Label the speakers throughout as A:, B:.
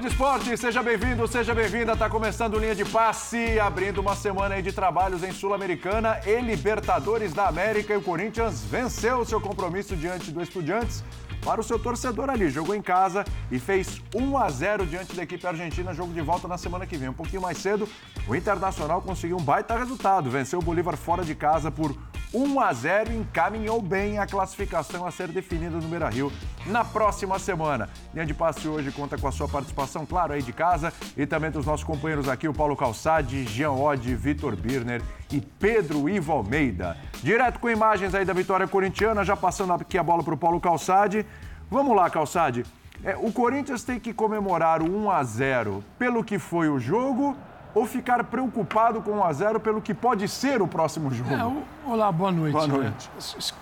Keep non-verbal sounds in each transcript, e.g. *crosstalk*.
A: De esporte, seja bem-vindo, seja bem-vinda. Está começando linha de passe, abrindo uma semana aí de trabalhos em Sul-Americana e Libertadores da América. E o Corinthians venceu seu compromisso diante do Estudiantes para o seu torcedor ali. Jogou em casa e fez 1 a 0 diante da equipe argentina. Jogo de volta na semana que vem. Um pouquinho mais cedo, o Internacional conseguiu um baita resultado. Venceu o Bolívar fora de casa por 1 a 0 e encaminhou bem a classificação a ser definida no Beira-Rio na próxima semana. Linha de passe hoje conta com a sua participação, claro, aí de casa e também dos nossos companheiros aqui, o Paulo Calçade, Jean Oddi, Vitor Birner e Pedro Ivo Almeida. Direto com imagens aí da vitória corintiana, já passando aqui a bola para o Paulo Calçade. Vamos lá, Calçade. É, o Corinthians tem que comemorar o 1 a 0 pelo que foi o jogo ou ficar preocupado com 1 a 0 pelo que pode ser o próximo jogo?
B: É, olá, boa noite.
A: Boa noite.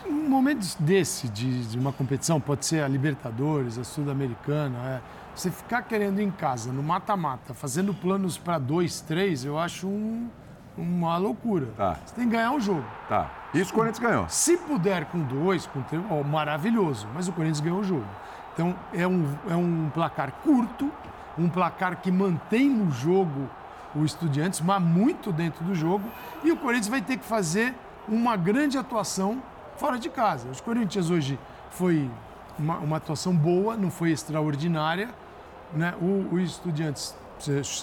B: Um momento desse, de, de, uma competição, pode ser a Libertadores, a Sul-Americana, é, você ficar querendo em casa, no mata-mata, fazendo planos para dois, três, eu acho um, uma loucura.
A: Tá.
B: Você tem que ganhar o jogo.
A: Tá. Isso o Corinthians ganhou.
B: Se puder com dois, com três, ó, maravilhoso. Mas o Corinthians ganhou o jogo. Então, é um, é um placar curto, um placar que mantém no jogo o Estudiantes, mas muito dentro do jogo. E o Corinthians vai ter que fazer uma grande atuação fora de casa. Os Corinthians hoje foi uma, uma atuação boa, não foi extraordinária. Né? O, o Estudiantes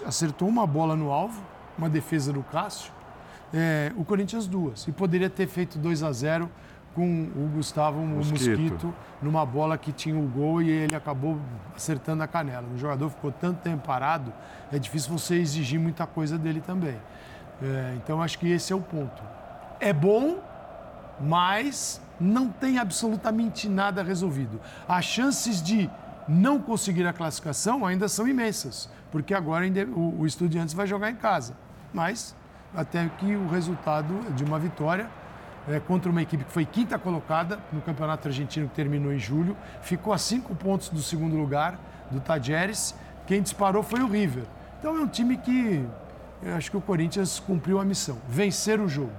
B: acertou uma bola no alvo, uma defesa do Cássio. É, o Corinthians duas. E poderia ter feito 2 a 0 com o Gustavo Mosquito. Mosquito. numa bola que tinha o gol e ele acabou acertando a canela. O jogador ficou tanto tempo parado, é difícil você exigir muita coisa dele também. É, então acho que esse é o ponto. É bom, mas não tem absolutamente nada resolvido. As chances de não conseguir a classificação ainda são imensas, porque agora o, o Estudiantes vai jogar em casa. Mas até que o resultado de uma vitória é, contra uma equipe que foi quinta colocada no Campeonato Argentino, que terminou em julho. Ficou a cinco pontos do segundo lugar, do Tajeres. Quem disparou foi o River. Então é um time que eu acho que o Corinthians cumpriu a missão, vencer o jogo.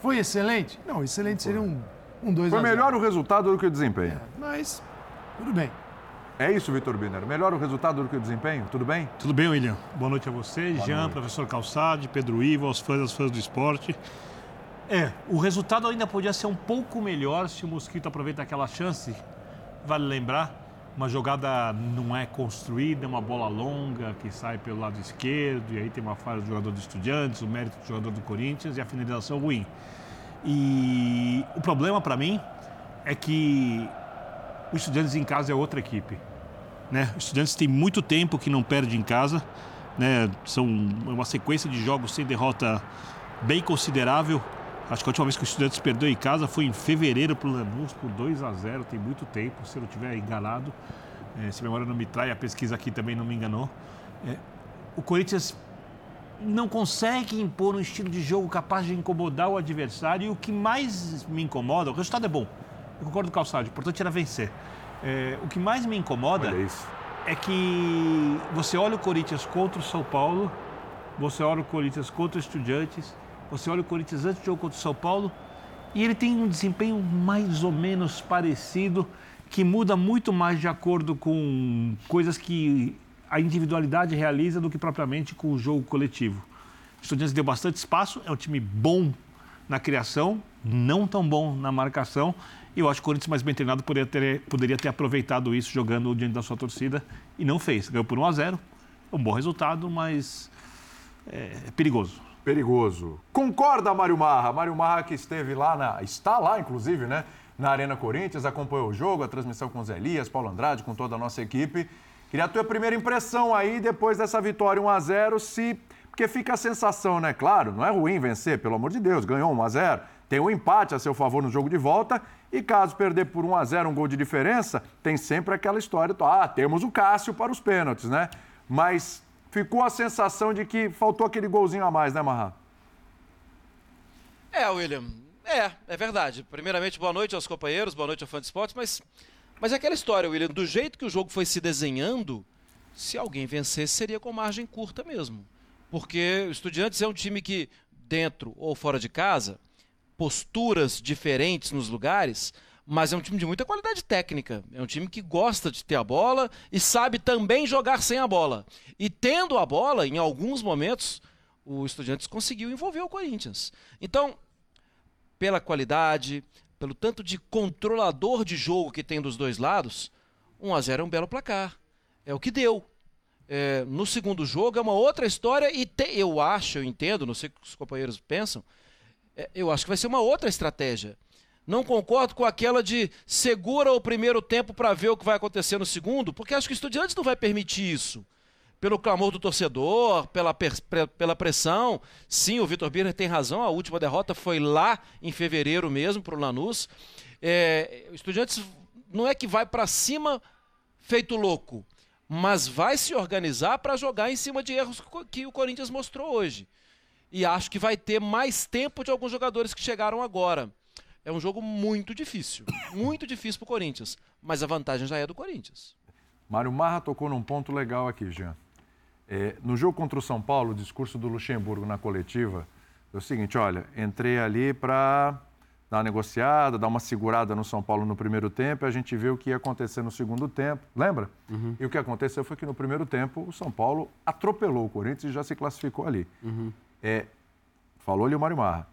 B: Foi excelente? Não, excelente seria um 2 um dois
A: Foi melhor o resultado do que o desempenho. É,
B: mas tudo bem.
A: É isso, Vitor Biner. Melhor o resultado do que o desempenho? Tudo bem?
C: Tudo bem, William. Boa noite a você, Boa Jean, noite. professor Calçade, Pedro Ivo, aos fãs, aos fãs do esporte. É, o resultado ainda podia ser um pouco melhor se o Mosquito aproveita aquela chance. Vale lembrar, uma jogada não é construída, é uma bola longa que sai pelo lado esquerdo, e aí tem uma falha do jogador do Estudiantes, o mérito do jogador do Corinthians e a finalização ruim. E o problema para mim é que o Estudiantes em casa é outra equipe. Né? O Estudiantes tem muito tempo que não perde em casa, né? são uma sequência de jogos sem derrota bem considerável Acho que a última vez que o Estudiantes perdeu em casa foi em fevereiro para o Lanús por 2 a 0 tem muito tempo, se eu não estiver enganado. É, se a memória não me trai, a pesquisa aqui também não me enganou. É, o Corinthians não consegue impor um estilo de jogo capaz de incomodar o adversário e o que mais me incomoda, o resultado é bom, eu concordo com o Calçado, o importante era vencer. É, o que mais me incomoda é que você olha o Corinthians contra o São Paulo, você olha o Corinthians contra o Estudiantes, você olha o Corinthians antes do jogo contra o São Paulo e ele tem um desempenho mais ou menos parecido, que muda muito mais de acordo com coisas que a individualidade realiza do que propriamente com o jogo coletivo. O Estudiantes deu bastante espaço, é um time bom na criação, não tão bom na marcação. E eu acho que o Corinthians mais bem treinado poderia ter, poderia ter aproveitado isso jogando diante da sua torcida e não fez. Ganhou por 1 a 0 um bom resultado, mas é, é perigoso
A: perigoso. Concorda, Mário Marra? Mário Marra que esteve lá, na, está lá, inclusive, né? Na Arena Corinthians, acompanhou o jogo, a transmissão com Zé Elias, Paulo Andrade, com toda a nossa equipe. Queria a tua primeira impressão aí, depois dessa vitória 1 a 0 se... Porque fica a sensação, né? Claro, não é ruim vencer, pelo amor de Deus, ganhou 1 a 0 tem um empate a seu favor no jogo de volta e caso perder por 1 a 0 um gol de diferença, tem sempre aquela história, ah, temos o Cássio para os pênaltis, né? Mas ficou a sensação de que faltou aquele golzinho a mais, né, Marra?
D: É, William. É, é verdade. Primeiramente, boa noite aos companheiros, boa noite ao fã de esportes, mas, mas é aquela história, William, do jeito que o jogo foi se desenhando, se alguém vencesse, seria com margem curta mesmo. Porque o Estudiantes é um time que, dentro ou fora de casa, posturas diferentes nos lugares, mas é um time de muita qualidade técnica. É um time que gosta de ter a bola e sabe também jogar sem a bola. E tendo a bola, em alguns momentos, o Estudiantes conseguiu envolver o Corinthians. Então, pela qualidade, pelo tanto de controlador de jogo que tem dos dois lados, 1 a 0 é um belo placar. É o que deu. É, no segundo jogo é uma outra história e te, eu acho, eu entendo, não sei o que os companheiros pensam, é, eu acho que vai ser uma outra estratégia. Não concordo com aquela de segura o primeiro tempo para ver o que vai acontecer no segundo, porque acho que o Estudiantes não vai permitir isso. Pelo clamor do torcedor, pela, pela pressão. Sim, o Vitor Birner tem razão, a última derrota foi lá em fevereiro mesmo para o Lanús. É, o Estudiantes não é que vai para cima feito louco, mas vai se organizar para jogar em cima de erros que o Corinthians mostrou hoje. E acho que vai ter mais tempo de alguns jogadores que chegaram agora. É um jogo muito difícil. *coughs* Muito difícil para o Corinthians. Mas a vantagem já é do Corinthians.
A: Mário Marra tocou num ponto legal aqui, Jean. É, no jogo contra o São Paulo, o discurso do Luxemburgo na coletiva é o seguinte: olha, entrei ali para dar uma negociada, dar uma segurada no São Paulo no primeiro tempo, e a gente vê o que ia acontecer no segundo tempo. Lembra? Uhum. E o que aconteceu foi que no primeiro tempo o São Paulo atropelou o Corinthians e já se classificou ali. Uhum. É, falou-lhe o Mário Marra.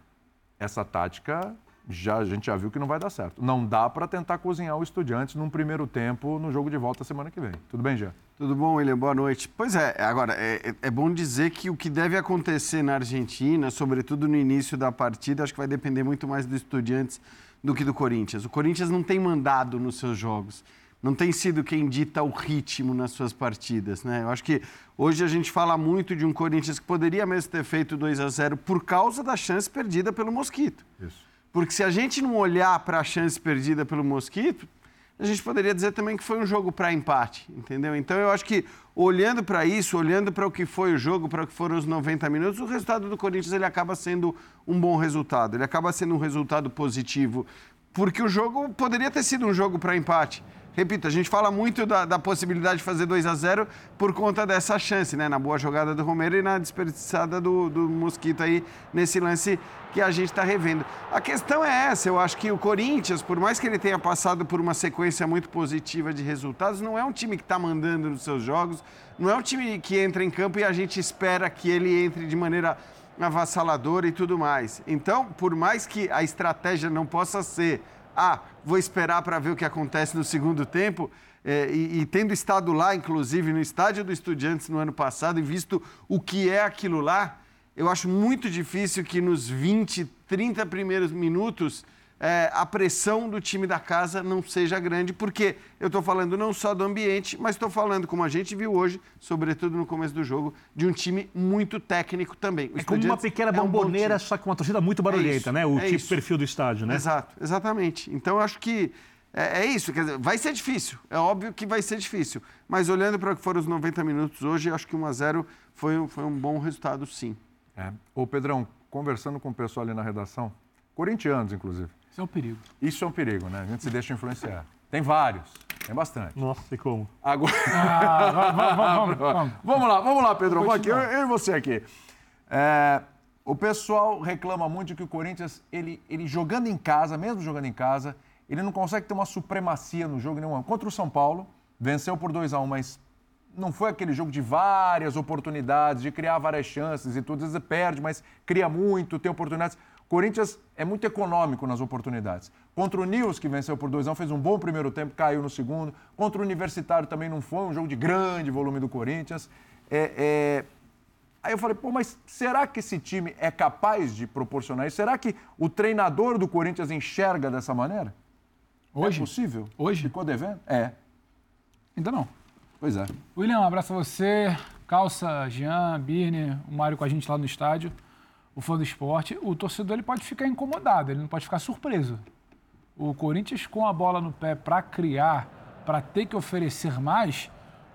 A: Essa tática já, a gente já viu que não vai dar certo. Não dá para tentar cozinhar o Estudiantes num primeiro tempo no jogo de volta semana que vem. Tudo bem, Jean?
E: Tudo bom, William? Boa noite. Pois é, agora, é, é bom dizer que o que deve acontecer na Argentina, sobretudo no início da partida, acho que vai depender muito mais do Estudiantes do que do Corinthians. O Corinthians não tem mandado nos seus jogos não tem sido quem dita o ritmo nas suas partidas. Né? Eu acho que hoje a gente fala muito de um Corinthians que poderia mesmo ter feito 2 a 0 por causa da chance perdida pelo Mosquito. Isso. Porque se a gente não olhar para a chance perdida pelo Mosquito, a gente poderia dizer também que foi um jogo para empate, entendeu? Então eu acho que olhando para isso, olhando para o que foi o jogo, para o que foram os 90 minutos, o resultado do Corinthians ele acaba sendo um bom resultado, ele acaba sendo um resultado positivo, porque o jogo poderia ter sido um jogo para empate. Repito, a gente fala muito da, da, possibilidade de fazer 2 a 0 por conta dessa chance, né? Na boa jogada do Romero e na desperdiçada do, do Mosquito aí nesse lance que a gente está revendo. A questão é essa, eu acho que o Corinthians, por mais que ele tenha passado por uma sequência muito positiva de resultados, não é um time que está mandando nos seus jogos, não é um time que entra em campo e a gente espera que ele entre de maneira avassaladora e tudo mais. Então, por mais que a estratégia não possa ser ah, vou esperar para ver o que acontece no segundo tempo. É, e, e, tendo estado lá, inclusive, no estádio do Estudiantes no ano passado e visto o que é aquilo lá, eu acho muito difícil que nos 20, 30 primeiros minutos é, a pressão do time da casa não seja grande, porque eu estou falando não só do ambiente, mas estou falando, como a gente viu hoje, sobretudo no começo do jogo, de um time muito técnico também.
C: O é como uma pequena bomboneira, é um só que uma torcida muito barulhenta, é né? O é tipo isso. perfil do estádio, né?
E: Exato, exatamente. Então eu acho que é, é, isso, quer dizer, vai ser difícil, é óbvio que vai ser difícil, mas olhando para o que foram os 90 minutos hoje, acho que 1 a 0 foi, foi um bom resultado, sim.
A: É. Ô Pedrão, conversando com o pessoal ali na redação, corintianos inclusive,
B: isso é um perigo.
A: Isso é um perigo, né? A gente se deixa influenciar. Tem vários. Tem bastante.
C: Nossa, e como?
A: Agora... Ah, vamos, *laughs* vamos, vamos, vamos, lá, vamos lá, Pedro. Vamos aqui, eu, eu, e você aqui. É, o pessoal reclama muito que o Corinthians, ele, ele jogando em casa, mesmo jogando em casa, ele não consegue ter uma supremacia no jogo nenhum. Contra o São Paulo, venceu por 2 a 1 um, mas não foi aquele jogo de várias oportunidades, de criar várias chances e tudo. Às vezes perde, mas cria muito, tem oportunidades. Corinthians é muito econômico nas oportunidades. Contra o Nils, que venceu por 2 a 1, fez um bom primeiro tempo, caiu no segundo. Contra o Universitário também não foi um jogo de grande volume do Corinthians. É, é... Aí eu falei, pô, mas será que esse time é capaz de proporcionar isso? Será que o treinador do Corinthians enxerga dessa maneira?
B: Hoje?
A: É possível?
B: Hoje?
A: Ficou devendo? É.
B: Ainda não.
A: Pois é.
B: William, um abraço a você, Calça, Jean, Birne, o Mário com a gente lá no estádio o fã do esporte, o torcedor ele pode ficar incomodado, ele não pode ficar surpreso. O Corinthians com a bola no pé para criar, para ter que oferecer mais,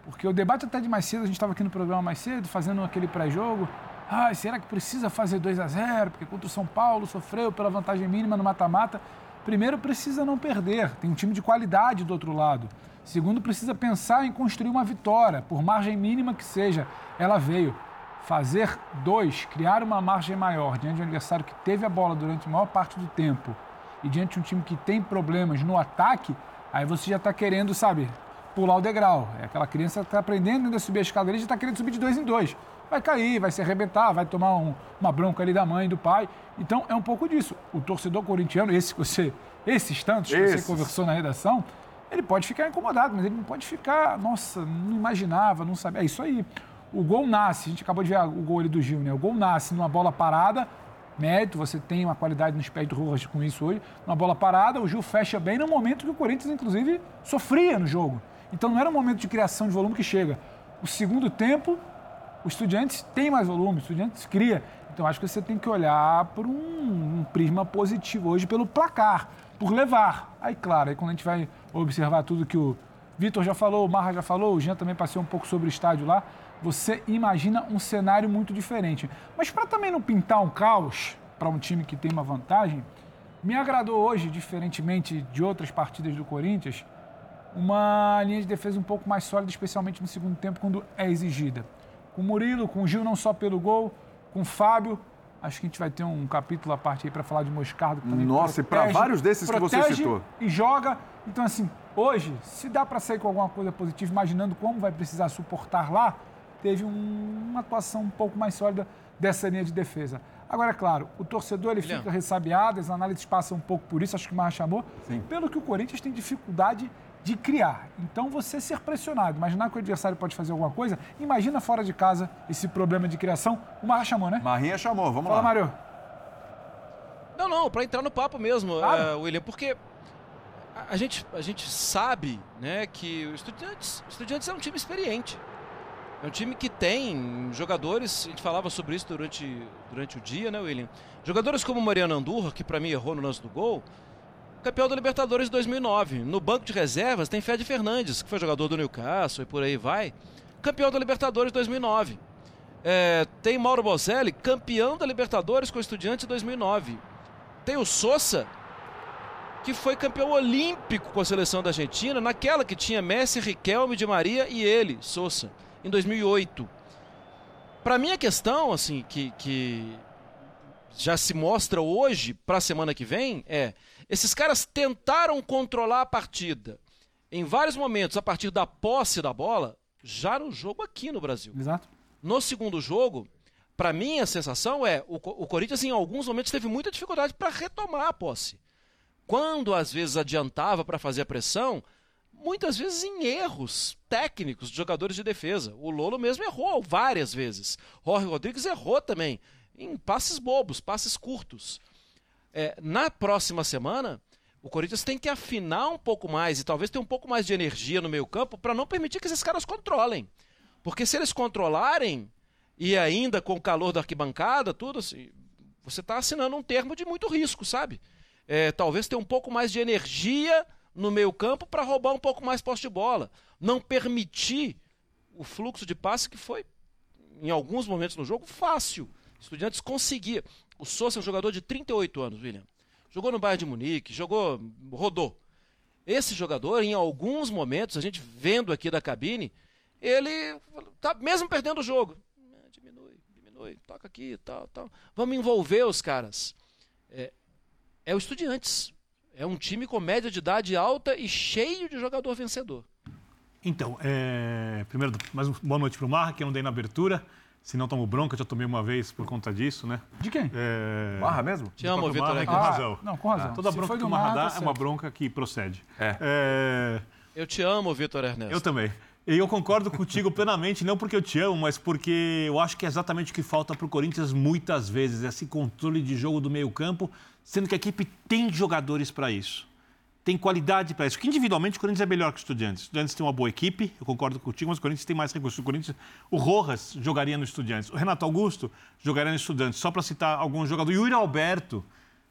B: porque o debate até de mais cedo, a gente estava aqui no programa mais cedo, fazendo aquele pré-jogo. Ah, será que precisa fazer 2 a 0 Porque contra o São Paulo sofreu pela vantagem mínima no mata-mata. Primeiro, precisa não perder, tem um time de qualidade do outro lado. Segundo, precisa pensar em construir uma vitória, por margem mínima que seja. Ela veio fazer dois, criar uma margem maior diante de um adversário que teve a bola durante a maior parte do tempo
F: e diante de um time que tem problemas no ataque, aí você já está querendo, sabe, pular o degrau. É aquela criança que está aprendendo ainda a subir a escada e já está querendo subir de dois em dois. Vai cair, vai se arrebentar, vai tomar um, uma bronca ali da mãe, do pai. Então é um pouco disso. O torcedor corintiano, esse que você, esses tantos que
A: Esses.
F: você conversou na redação, ele pode ficar incomodado, mas ele não pode ficar, nossa, não imaginava, não sabia. É isso aí. O gol nasce, a gente acabou de ver o gol ali do Gil, né? O gol nasce numa bola parada, mérito, você tem uma qualidade nos pés do Rojas com isso hoje. Uma bola parada, o Gil fecha bem no momento que o Corinthians, inclusive, sofria no jogo. Então não era um momento de criação de volume que chega. O segundo tempo, o Estudiantes tem mais volume, o Estudiantes cria. Então acho que você tem que olhar por um, um prisma positivo hoje pelo placar, por levar. Aí, claro, aí quando a gente vai observar tudo que o Vitor já falou, o Marra já falou, o Jean também passou um pouco sobre o estádio lá, você imagina um cenário muito diferente. Mas para também não pintar um caos para um time que tem uma vantagem, me agradou hoje, diferentemente de outras partidas do Corinthians, uma linha de defesa um pouco mais sólida, especialmente no segundo tempo, quando é exigida. Com o Murilo, com o Gil, não só pelo gol, com o Fábio. Acho que a gente vai ter um capítulo à parte aí para falar de Moscardo. que também
A: Nossa, e pra
F: protege-
A: vários desses que você
F: protege
A: citou.
F: E joga. Então, assim, hoje, se dá para sair com alguma coisa positiva, imaginando como vai precisar suportar lá, teve um- uma atuação um pouco mais sólida dessa linha de defesa. Agora, é claro, o torcedor ele fica ressabiado, as análises passam um pouco por isso, acho que o Marra chamou, pelo que o Corinthians tem dificuldade de criar. Então, você ser pressionado, imaginar que o adversário pode fazer alguma coisa, imagina fora de casa esse problema de criação. O Marra chamou, né?
A: Marrinha chamou, vamos
F: Fala,
A: lá.
F: Mário.
D: Não, não, para entrar no papo mesmo,
F: Claro.
D: eh, William, porque a, a gente, a gente sabe né, que o Estudiantes, o Estudiantes é um time experiente. É um time que tem jogadores, a gente falava sobre isso durante, durante o dia, né, William? Jogadores como Mariano Andurra, que para mim errou no lance do gol, campeão da Libertadores de 2009. No banco de reservas tem Fred Fernandes, que foi jogador do Newcastle e por aí vai, campeão da Libertadores de 2009. É, tem Mauro Bozelli, campeão da Libertadores com o Estudiantes em 2009. Tem o Sousa, que foi campeão olímpico com a seleção da Argentina, naquela que tinha Messi, Riquelme, Di Maria e ele, Sousa, em 2008. Para mim a questão, assim, que, que já se mostra hoje para a semana que vem é: esses caras tentaram controlar a partida em vários momentos a partir da posse da bola, já no jogo aqui no Brasil.
F: Exato.
D: No segundo jogo, para mim a sensação é o, o Corinthians em alguns momentos teve muita dificuldade para retomar a posse. Quando às vezes adiantava para fazer a pressão, muitas vezes em erros técnicos de jogadores de defesa. O Lolo mesmo errou várias vezes. Jorge Rodrigues errou também em passes bobos, passes curtos. É, na próxima semana, o Corinthians tem que afinar um pouco mais e talvez ter um pouco mais de energia no meio campo para não permitir que esses caras controlem. Porque se eles controlarem, e ainda com o calor da arquibancada, tudo assim, você está assinando um termo de muito risco, sabe? É, talvez ter um pouco mais de energia no meio campo para roubar um pouco mais posse de bola. Não permitir o fluxo de passe que foi, em alguns momentos no jogo, fácil. Estudiantes conseguia. O Sousa é um jogador de 38 anos, William. Jogou no Bayern de Munique, jogou, rodou. Esse jogador, em alguns momentos, a gente vendo aqui da cabine, ele tá mesmo perdendo o jogo. É, Diminui, diminui, toca aqui, tal, tal. Vamos envolver os caras. É, é o Estudiantes. É um time com média de idade alta e cheio de jogador vencedor.
C: Então, é, primeiro, mais uma boa noite para o Marra, que eu não dei na abertura. Se não tomo bronca, já tomei uma vez por conta disso, né?
F: De quem?
C: É...
A: Barra mesmo?
D: Te amo, Vitor.
C: Marra,
D: Reis.
C: com razão.
F: não, com razão.
C: Toda
F: Se
C: bronca que o Marra
F: Marra,
C: dá é uma bronca que procede.
A: É.
C: É,
D: Eu te amo, Vitor Ernesto.
C: Eu também. E eu concordo contigo *laughs* plenamente, não porque eu te amo, mas porque eu acho que é exatamente o que falta para o Corinthians muitas vezes, esse controle de jogo do meio campo, sendo que a equipe tem jogadores para isso. Tem qualidade para isso. Que individualmente o Corinthians é melhor que o Estudiantes. O Estudiantes tem uma boa equipe, eu concordo contigo, mas o Corinthians tem mais recursos. O Corinthians, o Rojas jogaria no Estudiantes. O Renato Augusto jogaria no Estudiantes. Só para citar alguns jogadores. O Yuri Alberto,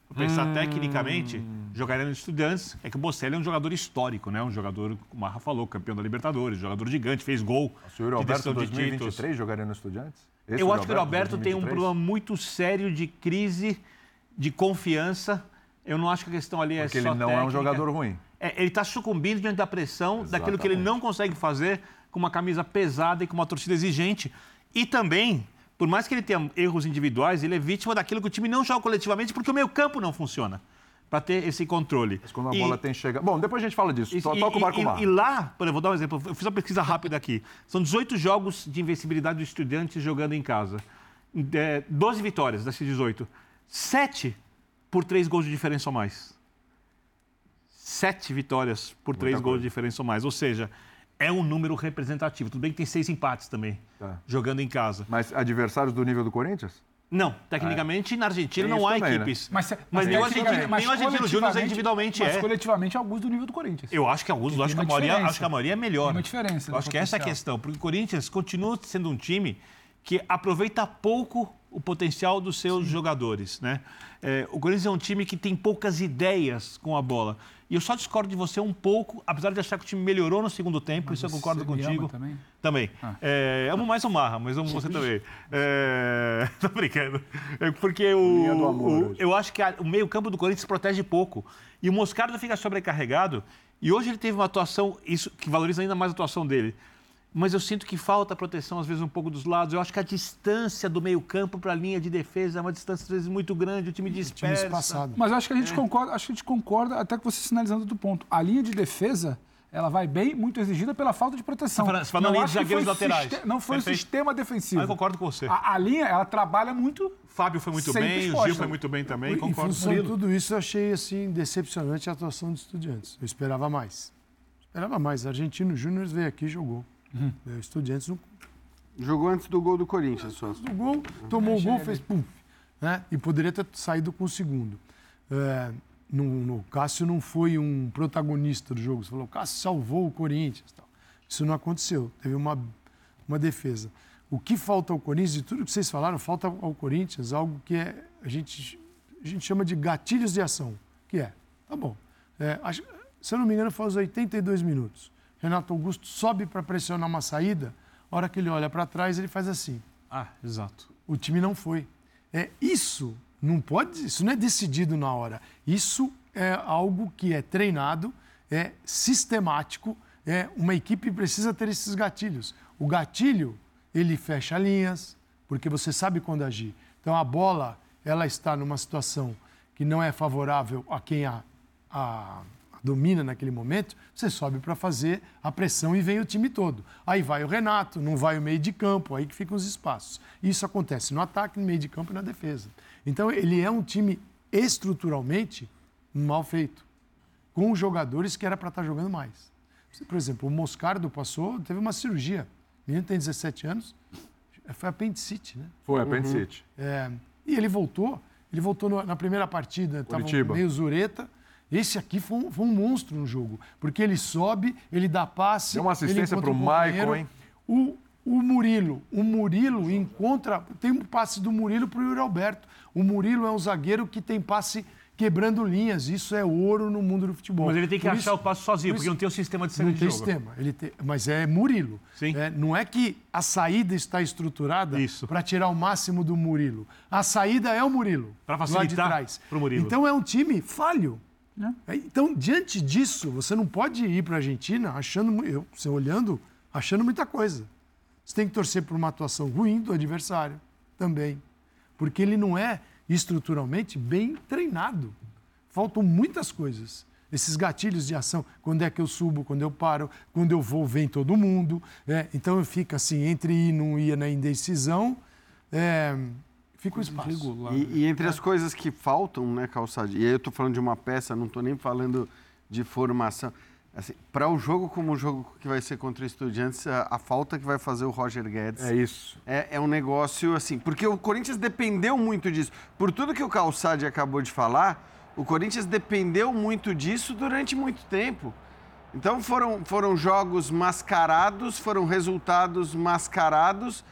C: para pensar tecnicamente, jogaria no Estudiantes. É que o Bocelli é um jogador histórico, né? Um jogador, como o Marra falou, campeão da Libertadores, jogador gigante, fez gol.
A: O
C: de
A: Alberto
C: títulos.
A: 2023 jogaria no Estudiantes? Esse
C: Eu
A: Yuri
C: acho que o Alberto tem um
A: 2023?
C: problema muito sério de crise de confiança. Eu não acho que a questão ali é
A: Porque
C: só
A: ele não é um
C: técnica.
A: jogador ruim.
C: É, ele está sucumbindo diante da pressão daquilo que ele
A: Exatamente.
C: não consegue fazer com uma camisa pesada e com uma torcida exigente. E também, por mais que ele tenha erros individuais, ele é vítima daquilo que o time não joga coletivamente porque o meio campo não funciona. para ter esse controle.
A: Mas quando a
C: E-
A: bola tem chega. Bom, depois a gente fala disso.
C: e,
A: To- Toca o barco
C: e-
A: mar.
C: e lá, por exemplo, vou dar um exemplo. Eu fiz uma pesquisa rápida aqui. São 18 jogos de invencibilidade dos estudantes jogando em casa. É, 12 vitórias desses 18. 7 por 3 gols de diferença ou mais. 7 vitórias por 3 gols de diferença ou mais. Ou seja, é um número representativo. Tudo bem que tem 6 empates também,
A: Tá.
C: jogando em casa.
A: Mas adversários do nível do Corinthians?
C: Não, tecnicamente na Argentina
A: Tem
C: não há
A: também, né?
C: equipes.
F: Mas,
C: Mas nem o
F: tecnicamente-
C: Argentino-
F: mas
C: nem o Argentino Júnior individualmente
F: mas
C: é.
F: coletivamente alguns do nível do Corinthians.
C: Eu acho que alguns, acho que, a maioria, acho que a maioria é melhor.
F: Tem uma diferença
C: Eu acho que essa é a
F: potencial.
C: questão, porque o Corinthians continua sendo um time que aproveita pouco o potencial dos seus jogadores, né? É, o Corinthians é um time que tem poucas ideias com a bola. E eu só discordo de você um pouco, apesar de achar que o time melhorou no segundo tempo, isso eu
F: você
C: concordo contigo.
F: também?
C: Também. É, amo mais o Marra, mas amo você também. É, *laughs* tô brincando. É porque o, o- eu acho que a- o meio-campo do Corinthians protege pouco. E o Moscardo fica sobrecarregado. E hoje ele teve uma atuação, isso que valoriza ainda mais a atuação dele. Mas eu sinto que falta proteção, às vezes, um pouco dos lados. Eu acho que a distância do meio-campo para a linha de defesa é uma distância, às vezes, muito grande. O time
B: Time
C: dispersa.
B: espaçado.
F: Mas eu acho que a
C: É.
F: gente concorda, acho que a gente concorda até que você sinalizando do ponto. A linha de defesa, ela vai bem, muito exigida pela falta de proteção.
C: Você fala- você fala na
F: Não
C: de zagueiros laterais.
F: Não foi
C: Perfeito.
F: o sistema defensivo.
C: Ah, eu concordo com você.
F: A, a linha, ela trabalha muito.
C: Fábio foi muito bem, o
F: exposta.
C: Gil foi muito bem também.
B: Em
C: Concordo
B: função de tudo isso, eu achei assim decepcionante a atuação dos estudiantes. Eu esperava mais. Esperava mais. Argentino Júnior veio aqui e jogou. É, Estudiantes não
E: Jogou antes do gol do Corinthians, só.
B: do gol, tomou o gol, fez pum. Né? E poderia ter saído com o segundo. É, no, no- Cássio não foi um protagonista do jogo. Você falou, o Cássio salvou o Corinthians. tal. Isso não aconteceu. Teve uma, uma defesa. O que falta ao Corinthians, de tudo que vocês falaram, falta ao Corinthians algo que é, a, gente, a gente chama de gatilhos de ação. Que é, tá bom. É, acho- se eu não me engano, foi aos 82 minutos. Renato Augusto sobe para pressionar uma saída. A hora que ele olha para trás, ele faz assim
C: Ah, exato.
B: o time não foi. É, isso não pode, isso não é decidido na hora. Isso é algo que é treinado, é sistemático, é uma equipe precisa ter esses gatilhos. O gatilho, ele fecha linhas, porque você sabe quando agir. Então a bola, ela está numa situação que não é favorável a quem a, a domina naquele momento, você sobe para fazer a pressão e vem o time todo. Aí vai o Renato, não vai o meio de campo, aí que ficam os espaços. Isso acontece no ataque, no meio de campo e na defesa. Então ele é um time estruturalmente mal feito, com jogadores que era para estar jogando mais. Por exemplo, o Moscardo passou, teve uma cirurgia. O menino tem 17 anos, foi apendicite, né?
A: Foi, apendicite.
B: É, e ele voltou, ele voltou na primeira partida, estava meio zureta. Esse aqui foi um, foi um monstro no jogo, porque ele sobe, ele dá passe.
A: Deu uma assistência pro
B: o
A: Maicon, hein?
B: O, o Murilo, o Murilo encontra, tem um passe do Murilo para o Yuri Alberto. O Murilo é um zagueiro que tem passe quebrando linhas. Isso é ouro no mundo do futebol.
C: Mas ele tem que
B: Por
C: achar
B: isso-
C: o passo sozinho,
B: por
C: porque não tem o sistema de saída
B: não
C: de
B: tem
C: jogo.
B: sistema, ele tem- mas é Murilo.
C: Sim.
B: É, não é que a saída está estruturada para tirar o máximo do Murilo. A saída é o Murilo. De
C: facilitar
B: trás.
C: pro Murilo.
B: Então é um time falho. É, Então, diante disso, você não pode ir para a Argentina achando, eu, você olhando, achando muita coisa. Você tem que torcer por uma atuação ruim do adversário também. Porque ele não é estruturalmente bem treinado. Faltam muitas coisas. Esses gatilhos de ação, quando é que eu subo, quando eu paro, quando eu vou, vem todo mundo. é, então eu fico assim, entre ir e não ir na indecisão, é, fica o espaço.
E: E, e entre as coisas que faltam, né, Calçade, e aí eu tô falando de uma peça, não tô nem falando de formação. Assim, para o jogo como o jogo que vai ser contra o Estudiantes, a, a falta que vai fazer o Roger Guedes
A: É isso.
E: é, é um negócio assim, porque o Corinthians dependeu muito disso. Por tudo que o Calçade acabou de falar, o Corinthians dependeu muito disso durante muito tempo. Então foram, foram jogos mascarados, foram resultados mascarados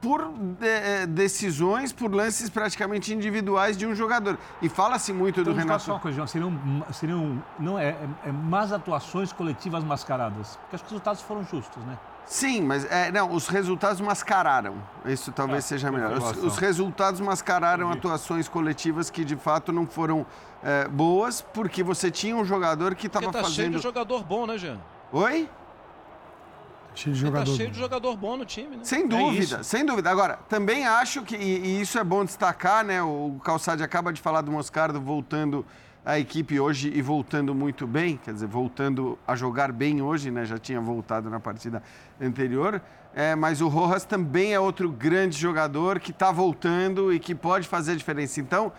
E: por de- decisões, por lances praticamente individuais de um jogador. E fala-se muito do
C: Então, eu falar só uma
E: Renato.
C: coisa, João. seriam, seriam não é, é, é más atuações coletivas mascaradas, porque acho que os resultados foram justos, né?
E: Sim, mas é, não, os resultados mascararam. Isso talvez
C: Ah,
E: seja melhor. Os, os resultados mascararam atuações coletivas que de fato não foram é, boas, porque você tinha um jogador que estava
D: tá cheio
E: fazendo.
D: de jogador bom, né, Jean?
E: Oi?
B: Cheio de
D: Tá
B: jogador.
D: cheio de jogador bom no time, né?
E: Sem dúvida, sem dúvida. Agora, também acho que, e, e isso é bom destacar, né? O Calçade acaba de falar do Moscardo voltando a equipe hoje e voltando muito bem, quer dizer, voltando a jogar bem hoje, né? Já tinha voltado na partida anterior. É, mas o Rojas também é outro grande jogador que está voltando e que pode fazer a diferença. Então,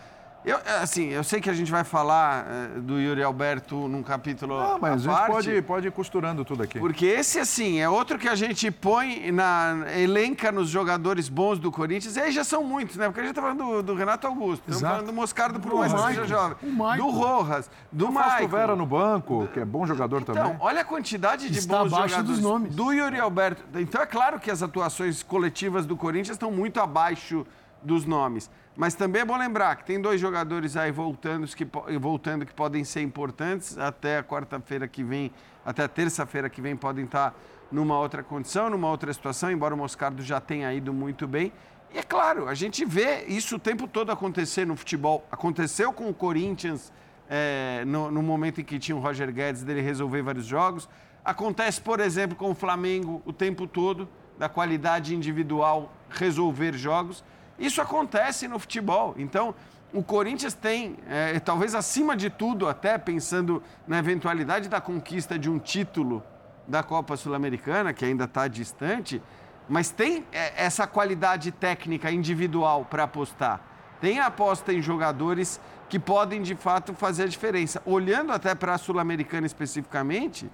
E: eu, assim, eu sei que a gente vai falar uh, do Yuri Alberto num capítulo.
A: Não, mas
E: a
A: gente
E: parte,
A: pode, pode ir costurando tudo aqui.
E: Porque esse, assim, é outro que a gente põe na. elenca nos jogadores bons do Corinthians. E aí já são muitos, né? Porque a gente tá falando do, do Renato Augusto, estamos
B: Exato.
E: falando do Moscardo, por mais que
B: Maicon.
E: seja jovem.
B: O Maicon.
E: Do Rojas, do
A: O Fausto
E: Maicon.
A: Vera no banco, que é bom jogador
E: Então,
A: também.
E: olha a quantidade de
B: Está
E: bons
B: abaixo
E: jogadores.
B: dos nomes.
E: Do Yuri Alberto. Então, é claro que as atuações coletivas do Corinthians estão muito abaixo dos nomes. Mas também é bom lembrar que tem dois jogadores aí voltando que, voltando que podem ser importantes. Até a quarta-feira que vem, até a terça-feira que vem, podem estar numa outra condição, numa outra situação, embora o Moscardo já tenha ido muito bem. E é claro, a gente vê isso o tempo todo acontecer no futebol. Aconteceu com o Corinthians é, no, no momento em que tinha o Roger Guedes dele resolver vários jogos. Acontece, por exemplo, com o Flamengo o tempo todo, da qualidade individual resolver jogos. Isso acontece no futebol. Então, o Corinthians tem, é, talvez acima de tudo, até pensando na eventualidade da conquista de um título da Copa Sul-Americana, que ainda está distante, mas tem é, essa qualidade técnica individual para apostar. Tem a aposta em jogadores que podem de fato fazer a diferença. Olhando até para a Sul-Americana especificamente,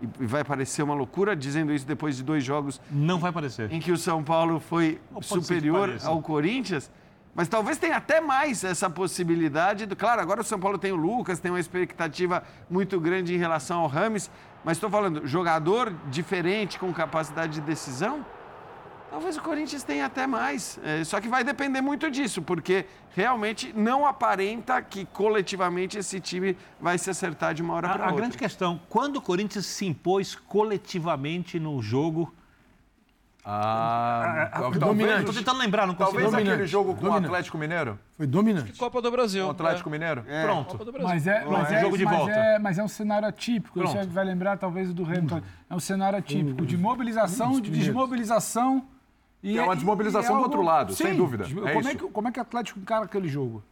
E: e vai parecer uma loucura dizendo isso depois de dois jogos
C: Não vai aparecer.
E: em que o São Paulo foi superior ao Corinthians, mas talvez tenha até mais essa possibilidade. Do, claro, agora o São Paulo tem o Lucas, tem uma expectativa muito grande em relação ao Rames, mas estou falando, jogador diferente com capacidade de decisão, talvez o Corinthians tenha até mais. É, só que vai depender muito disso, porque realmente não aparenta que coletivamente esse time vai se acertar de uma hora para
C: A, a
E: outra.
C: grande questão, quando o Corinthians se impôs coletivamente no jogo.
A: Ah,
C: Estou
B: dominante.
C: tentando lembrar, não consigo.
A: Talvez
B: Dominante,
A: aquele jogo com o
B: dominante.
A: Atlético Mineiro.
B: Foi dominante.
D: Copa do Brasil.
A: Com o Atlético
D: é.
A: Mineiro.
C: Pronto.
D: Copa do Brasil.
F: Mas é, mas,
C: Pronto,
F: é,
C: jogo de
F: mas,
C: volta.
F: é, mas é um cenário atípico. Você
C: Pronto.
F: vai lembrar, talvez, do Hamilton. É um cenário atípico de mobilização, de
B: primeiros.
F: desmobilização. E
A: Que é uma desmobilização do outro lado, sem dúvida.
F: Sim.
A: É
F: como, é que, como é que o Atlético encara aquele jogo?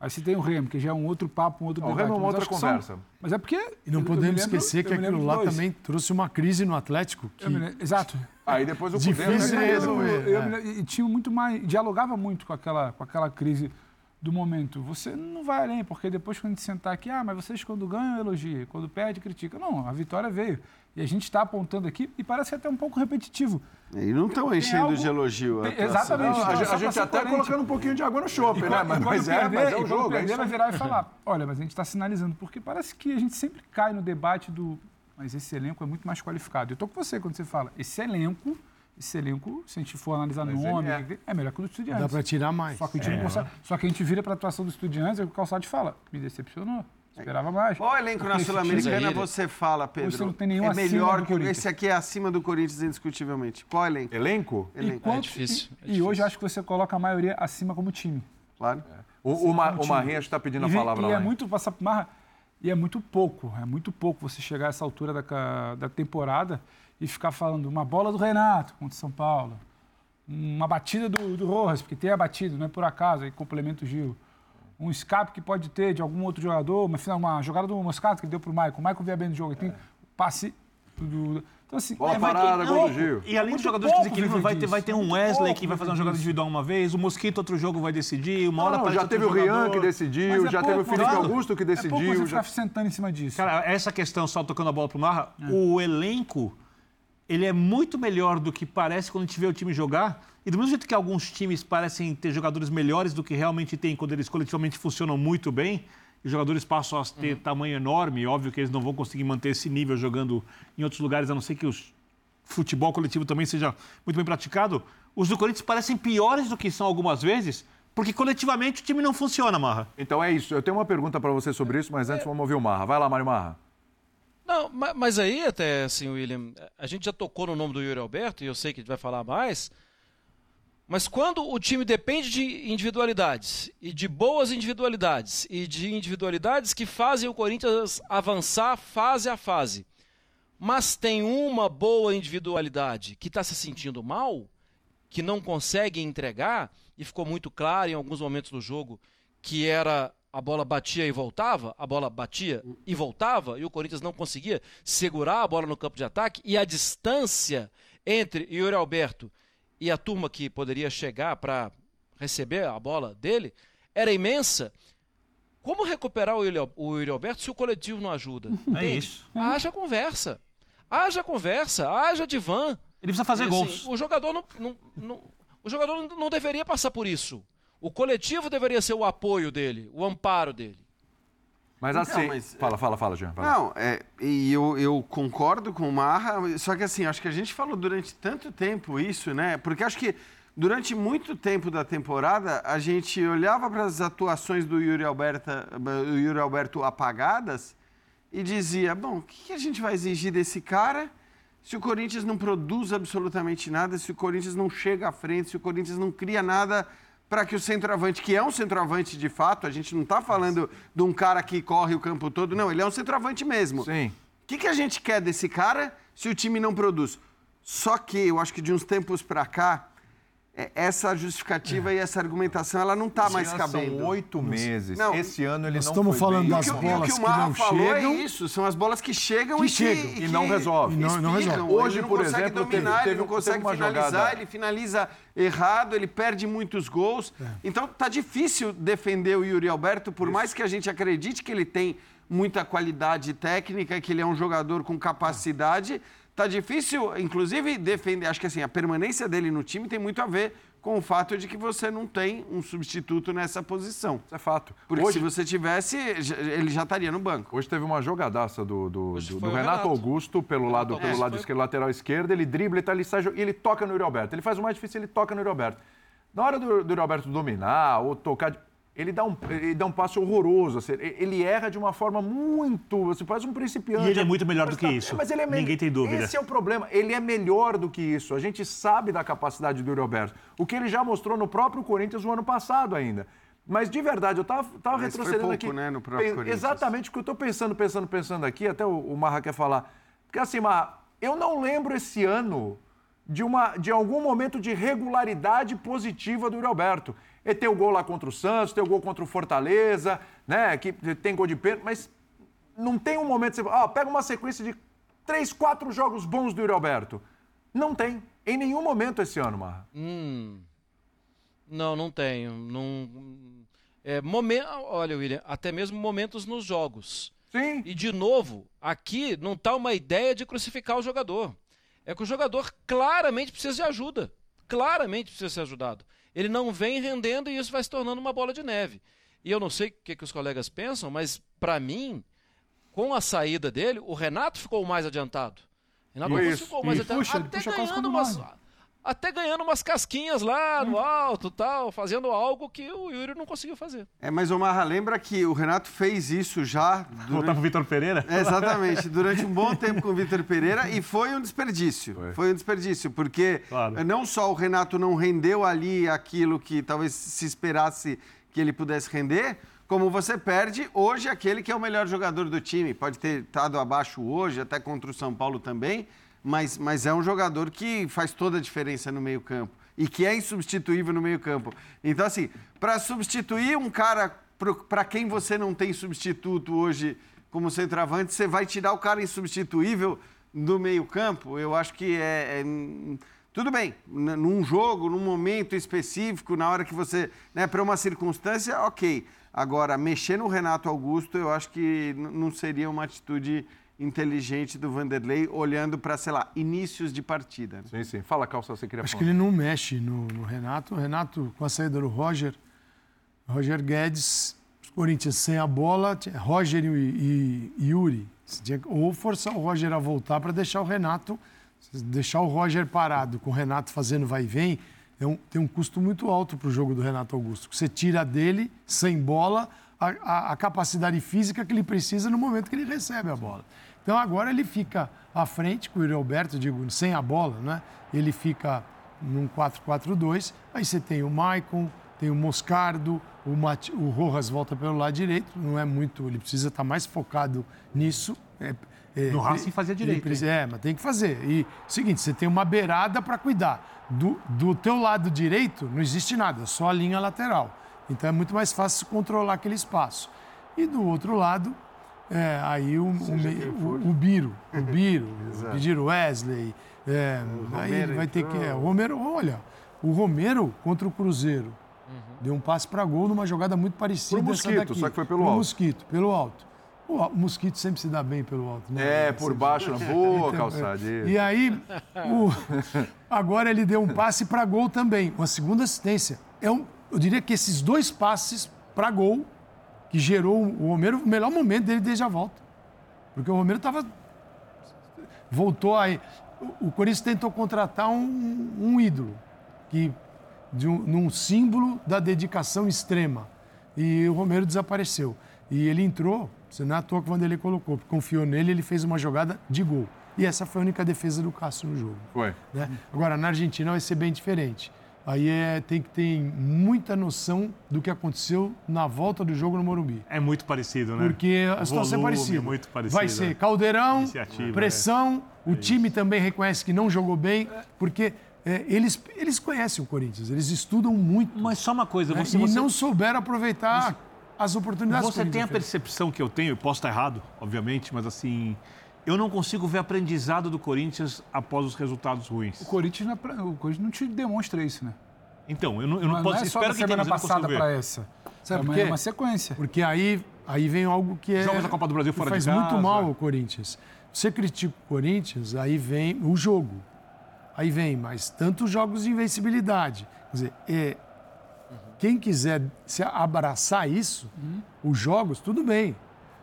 F: Aí você tem o Remo, que já é um outro papo, um outro
A: Não, o
F: debate.
A: Remo é uma
F: mas
A: outra
F: que são-
A: conversa.
F: Mas é porque...
B: E não
F: eu- eu
B: podemos
F: lembro-
B: esquecer que
F: eu
B: aquilo lá
F: dois.
B: também trouxe uma crise no Atlético. Que
F: Eu me Exato.
A: Aí depois o
B: Difícil
A: Cudê,
B: de
A: né?
B: resolver.
F: Eu
B: é.
F: lembro- e tinha muito mais, dialogava muito com aquela, com aquela crise do momento. Você não vai além, porque depois quando a gente sentar aqui, ah, mas vocês quando ganham elogia, quando perde critica. Não, a vitória veio. E a gente está apontando aqui e parece até um pouco repetitivo.
E: E não estão enchendo
F: algo-
E: de elogio.
F: Tem- exatamente.
A: Não, a, gente- a gente até
F: coerente.
A: colocando um pouquinho de água no chope, né? Mas, mas é,
F: perder,
A: mas é o jogo. É
F: perder,
A: isso
F: vai virar e falar, olha, mas a gente está sinalizando, porque parece que a gente sempre cai no debate do, mas esse elenco é muito mais qualificado. Eu estou com você quando você fala, esse elenco, esse elenco, se a gente for analisar
A: Mas
F: nome,
A: é.
F: é. melhor que o do Estudiantes.
B: Dá para tirar mais.
F: Só que, a gente não consegue- só que a gente vira para a atuação do Estudiantes e o Calçado fala, me decepcionou, esperava mais.
E: Qual elenco na Sul-Americana você fala, Pedro?
F: Você não tem nenhum
E: é
F: acima
E: melhor
F: do
E: que
F: Corinthians.
E: esse aqui é acima do Corinthians indiscutivelmente. Qual elenco?
A: Elenco?
E: Elenco,
F: Enquanto-
D: difícil, é
F: E, e
D: difícil.
F: hoje eu acho que você coloca a maioria acima como time.
E: claro.
A: O, o, Ma- o
F: time.
A: Marrinhas está pedindo a
F: E,
A: palavra
F: e
A: lá.
F: é muito Marra, e é muito pouco, é muito pouco você chegar a essa altura da, da temporada e ficar falando uma bola do Renato contra o São Paulo, uma batida do, do Rojas, porque tem a batida, não é por acaso, aí complementa o Gil. Um escape que pode ter de algum outro jogador, uma, final- uma jogada do Moscato que ele deu pro Maicon. O Maicon via bem no jogo, ele tem passe do... Então, assim,
A: Bola
F: é,
A: parada, gol do
F: pouco.
A: Gil.
C: E além dos jogadores que
F: pouco
C: desequilibram, vai ter, vai ter um Wesley que vai
F: pouco
C: fazer uma jogada
F: disso.
C: individual uma vez, o Mosquito outro jogo vai decidir, uma hora
A: Não, já teve o Rian que decidiu,
F: é
A: já teve o
F: pouco,
A: Felipe
F: claro.
A: Augusto que
F: É pouco
A: decidiu.
F: você
A: já...
F: ficar sentando em cima disso.
C: Cara, essa questão, só tocando a bola pro Marra, o elenco, ele é muito melhor do que parece quando a gente vê o time jogar. E do mesmo jeito que alguns times parecem ter jogadores melhores do que realmente tem quando eles coletivamente funcionam muito bem, e os jogadores passam a ter tamanho enorme, óbvio que eles não vão conseguir manter esse nível jogando em outros lugares, a não ser que o futebol coletivo também seja muito bem praticado. Os do Corinthians parecem piores do que são algumas vezes, porque coletivamente o time não funciona, Marra.
A: Então é isso. Eu tenho uma pergunta para você sobre isso, mas antes vamos ouvir o Marra. Vai lá, Mário Marra.
D: Não, ma- mas aí até, assim, William, a gente já tocou no nome do Yuri Alberto, e eu sei que a gente vai falar mais, mas quando o time depende de individualidades, e de boas individualidades, e de individualidades que fazem o Corinthians avançar fase a fase, mas tem uma boa individualidade que está se sentindo mal, que não consegue entregar, e ficou muito claro em alguns momentos do jogo que era a bola batia e voltava, a bola batia e voltava, e o Corinthians não conseguia segurar a bola no campo de ataque, e a distância entre Yuri Alberto e a turma que poderia chegar para receber a bola dele era imensa. Como recuperar o Yuri, Alberto se o coletivo não ajuda? *laughs*
C: É isso.
D: Haja conversa. Haja conversa, haja divã.
C: Ele precisa fazer
D: E,
C: gols.
D: assim, o jogador não, não- não- o jogador não deveria passar por isso. O coletivo deveria ser o apoio dele, o amparo dele.
A: Mas
E: Então,
A: assim.
E: mas-
A: Fala, fala, fala, Jean. fala.
E: Não, é, e eu, eu concordo com o Marra, só que assim, acho que a gente falou durante tanto tempo isso, né? Porque acho que durante muito tempo da temporada, a gente olhava para as atuações do Yuri, Alberta, do Yuri Alberto apagadas e dizia, bom, o que que a gente vai exigir desse cara se o Corinthians não produz absolutamente nada, se o Corinthians não chega à frente, se o Corinthians não cria nada para que o centroavante, que é um centroavante de fato, a gente não está falando de um cara que corre o campo todo, não, ele é um centroavante mesmo.
A: Sim.
E: O que, que a gente quer desse cara se o time não produz? Só que eu acho que de uns tempos para cá, essa justificativa e essa argumentação, ela não está mais cabendo.
A: São oito meses.
E: Não,
A: Esse ano ele
B: nós
A: não
B: estamos
A: foi
B: falando
A: bem.
B: das
E: o que, o
B: bolas
E: que o
B: que não
E: falou
B: chegam.
E: é isso, são as bolas que chegam
B: Que
E: e
B: chegam.
E: que,
A: E não resolve.
B: E não- não resolve.
A: Hoje,
E: ele não
A: por
E: consegue
A: exemplo, teve-
E: dominar,
A: teve-
E: ele não
A: teve
E: consegue
A: uma
E: finalizar,
A: jogada-
E: ele finaliza errado, ele perde muitos gols.
B: É.
E: Então tá difícil defender o Yuri Alberto, por mais que a gente acredite que ele tem muita qualidade técnica, que ele é um jogador com capacidade, tá difícil, inclusive, defender. Acho que assim, a permanência dele no time tem muito a ver com o fato de que você não tem um substituto nessa posição.
A: Isso é fato.
E: Porque
A: Hoje,
E: se você tivesse, ele já estaria no banco.
A: Hoje teve uma jogadaça do, do, do- do Renato,
D: Renato.
A: Augusto pelo lado,
D: Renato
A: pelo lado
D: foi-
A: esquerdo, lateral esquerdo, ele dribla, ele, tá sai, jo- e ele toca no Yuri Alberto. Ele faz o mais difícil, ele toca no Yuri Alberto. Na hora do, do Yuri Alberto dominar ou tocar, de- ele dá um, ele dá um passe horroroso. assim, ele erra de uma forma muito. Você faz um principiante.
C: E ele é muito melhor do que
A: tá-
C: isso.
A: Mas ele é me-
C: Ninguém tem dúvida.
A: Esse é o problema. Ele é melhor do que isso. A gente sabe da capacidade do Yuri Alberto. O que ele já mostrou no próprio Corinthians no ano passado ainda. Mas de verdade, eu tava, tava
E: Mas foi
A: retrocedendo
E: pouco,
A: aqui.
E: né, no próprio Corinthians.
A: Exatamente o que eu tô pensando, pensando, pensando aqui, até o, o Marra quer falar. Porque assim, Marra, eu não lembro esse ano de, uma, de algum momento de regularidade positiva do Yuri Alberto. Ele tem o gol lá contra o Santos, tem o gol contra o Fortaleza, né? Que tem gol de pênalti, mas não tem um momento que você fala, ah, pega uma sequência de três, quatro jogos bons do Yuri Alberto. Não tem. Em nenhum momento esse ano, Marra.
D: Hum, não, não tenho. Não, é, momen- olha, William, até mesmo momentos nos jogos.
A: Sim.
D: E, de novo, aqui não está uma ideia de crucificar o jogador. É que o jogador claramente precisa de ajuda. Claramente precisa ser ajudado. Ele não vem rendendo e isso vai se tornando uma bola de neve. E eu não sei o que, que os colegas pensam, mas, para mim, com a saída dele, o Renato ficou mais adiantado. Renato
A: Isso,
D: ficou mais
B: isso.
D: adiantado.
B: Puxa,
D: até
B: puxa
D: ganhando umas. Até ganhando umas casquinhas lá no alto tal, fazendo algo que o Yuri não conseguiu fazer.
E: É, mas o Marra lembra que o Renato fez isso já. *laughs*
C: Voltar
E: Durante...
C: pro Vitor Pereira?
E: É, Exatamente, durante um bom tempo com o Vitor Pereira e foi um desperdício.
A: Foi.
E: Foi, um desperdício, porque
C: Claro.
E: não só o Renato não rendeu ali aquilo que talvez se esperasse que ele pudesse render, como você perde hoje aquele que é o melhor jogador do time. Pode ter estado abaixo hoje, até contra o São Paulo também, mas, mas é um jogador que faz toda a diferença no meio-campo e que é insubstituível no meio-campo. Então, assim, para substituir um cara para quem você não tem substituto hoje como centroavante, você vai tirar o cara insubstituível do meio-campo? Eu acho que é. é- tudo bem, num jogo, num momento específico, na hora que você. Né, para uma circunstância, ok. Agora, mexer no Renato Augusto, eu acho que não seria uma atitude inteligente do Vanderlei, olhando para, sei lá, inícios de partida. né?
A: Sim, sim. Fala, Calça, você queria
B: Acho que
A: falar.
B: ele não mexe no, no Renato. O Renato, com a saída do Roger, Roger Guedes, os Corinthians sem a bola, Roger e, e- e Yuri. Tinha que ou forçar o Roger a voltar para deixar o Renato, deixar o Roger parado com o Renato fazendo vai e vem, é um- tem um custo muito alto para o jogo do Renato Augusto. Você tira dele, sem bola, a, a- a capacidade física que ele precisa no momento que ele recebe a bola. Então agora ele fica à frente com o Yuri Alberto, digo, sem a bola, né? Ele fica num 4-4-2. Aí você tem o Maicon, tem o Moscardo, o, Mati- o Rojas volta pelo lado direito. Não é muito, ele precisa estar mais focado nisso. É- é-
C: No Racing
B: ele-
C: fazia
B: ele
C: direito,
B: precisa- é, mas tem que fazer. E seguinte, você tem uma beirada para cuidar. Do, do teu lado direito não existe nada, só a linha lateral. Então é muito mais fácil controlar aquele espaço. E do outro lado, é, aí o, o, o, o, Biro, o *laughs* Biro, pedir Wesley, é, aí vai ter que. É, o Romero, olha, o Romero contra o Cruzeiro uhum. deu um passe para gol numa jogada muito parecida.
A: Pro Mosquito, só que foi pelo
B: Pro
A: alto.
B: Mosquito, pelo alto. O mosquito sempre se dá bem pelo alto,
A: né? É, por baixo, na boa, então, calçadinha.
B: E aí, *laughs* o, agora ele deu um passe para gol também, uma segunda assistência. É um, eu diria que esses dois passes para gol que gerou o Romero, o melhor momento dele desde a volta. Porque o Romero estava. Voltou aí. O Corinthians tentou contratar um, um ídolo, que, de um, num símbolo da dedicação extrema. E o Romero desapareceu. E ele entrou, você não é à toa que o Vanderlei colocou, porque confiou nele, ele fez uma jogada de gol. E essa foi a única defesa do Cássio no jogo.
A: Foi.
B: Né? Agora, na Argentina vai ser bem diferente. Aí é, tem que ter muita noção do que aconteceu na volta do jogo no Morumbi.
C: É muito parecido, né?
B: Porque a situação é parecida.
C: É muito parecida.
B: Vai ser caldeirão, pressão, é. o time também reconhece que não jogou bem, porque é, eles, eles conhecem o Corinthians, eles estudam muito.
C: Mas só uma coisa,
B: né?
C: você,
B: E
C: você...
B: não souberam aproveitar você... as oportunidades.
C: Você tem a percepção que eu tenho, eu posso estar errado, obviamente, mas assim, eu não consigo ver aprendizado do Corinthians após os resultados ruins.
F: O Corinthians não, o Corinthians não te demonstra isso, né?
C: Então, eu não, eu não, não posso...
F: Não é só espero da semana que passada para essa. Sabe é por quê? É uma sequência.
B: Porque aí, aí vem algo que é...
C: Jogos da Copa do Brasil fora
B: faz
C: de casa.
B: muito mal ao Corinthians. Você critica o Corinthians, aí vem o jogo. Aí vem, mas tantos jogos de invencibilidade. Quer dizer, é, quem quiser se abraçar isso, uhum. os jogos, tudo bem.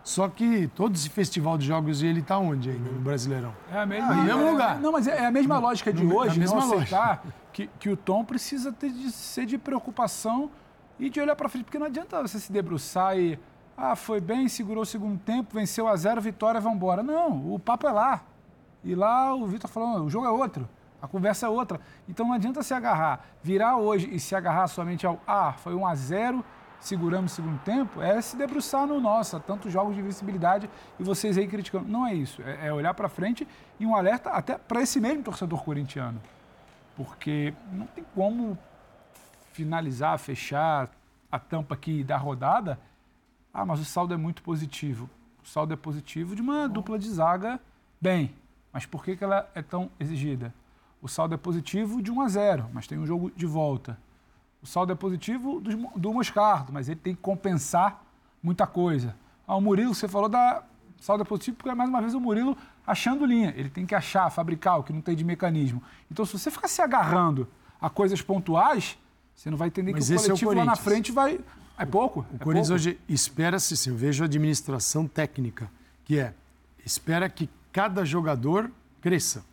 B: Só que todo esse festival de jogos, ele está onde ainda, no Brasileirão?
F: É a mesma,
B: no mesmo
F: é,
B: lugar.
F: Não, mas é a mesma lógica de
B: no,
F: hoje,
B: a mesma
F: não
B: lógica.
F: Que, que o tom precisa ter de ser de preocupação e de olhar para frente, porque não adianta você se debruçar e ah, foi bem, segurou o segundo tempo, venceu a zero, vitória, vamos embora. Não, o papo é lá. E lá o Vitor falando, o jogo é outro, a conversa é outra. Então não adianta se agarrar, virar hoje e se agarrar somente ao ah, foi um a zero seguramos o segundo tempo, é se debruçar no nossa, tantos jogos de visibilidade e vocês aí criticando. Não é isso, é, é olhar para frente e um alerta até para esse mesmo torcedor corintiano. Porque não tem como finalizar, fechar a tampa aqui da rodada. Ah, mas o saldo é muito positivo. O saldo é positivo de uma dupla de zaga bem. Mas por que, que ela é tão exigida? O saldo é positivo de 1 a 0, mas tem um jogo de volta. O saldo é positivo do, do Moscardo, mas ele tem que compensar muita coisa. Ah, o Murilo, você falou da saldo é positivo porque é mais uma vez o Murilo achando linha. Ele tem que achar, fabricar o que não tem de mecanismo. Então, se você ficar se agarrando a coisas pontuais, você não vai entender
B: mas
F: que o coletivo
B: é o
F: lá na frente vai. É pouco.
B: O
F: é
B: Corinthians
F: pouco.
B: hoje espera-se, assim, eu vejo a administração técnica, que é espera que cada jogador cresça.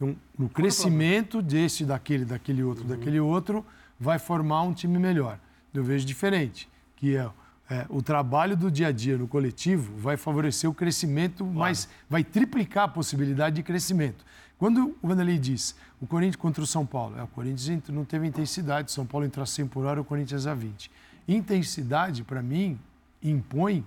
B: Então, no crescimento desse, daquele, daquele outro, uhum. daquele outro, vai formar um time melhor. Eu vejo diferente, que é, é, o trabalho do dia a dia no coletivo vai favorecer o crescimento, claro. mas vai triplicar a possibilidade de crescimento. Quando o Vanderlei diz o Corinthians contra o São Paulo, é, o Corinthians não teve intensidade, São Paulo entrou a 100 por hora, o Corinthians a 20. Intensidade, para mim, impõe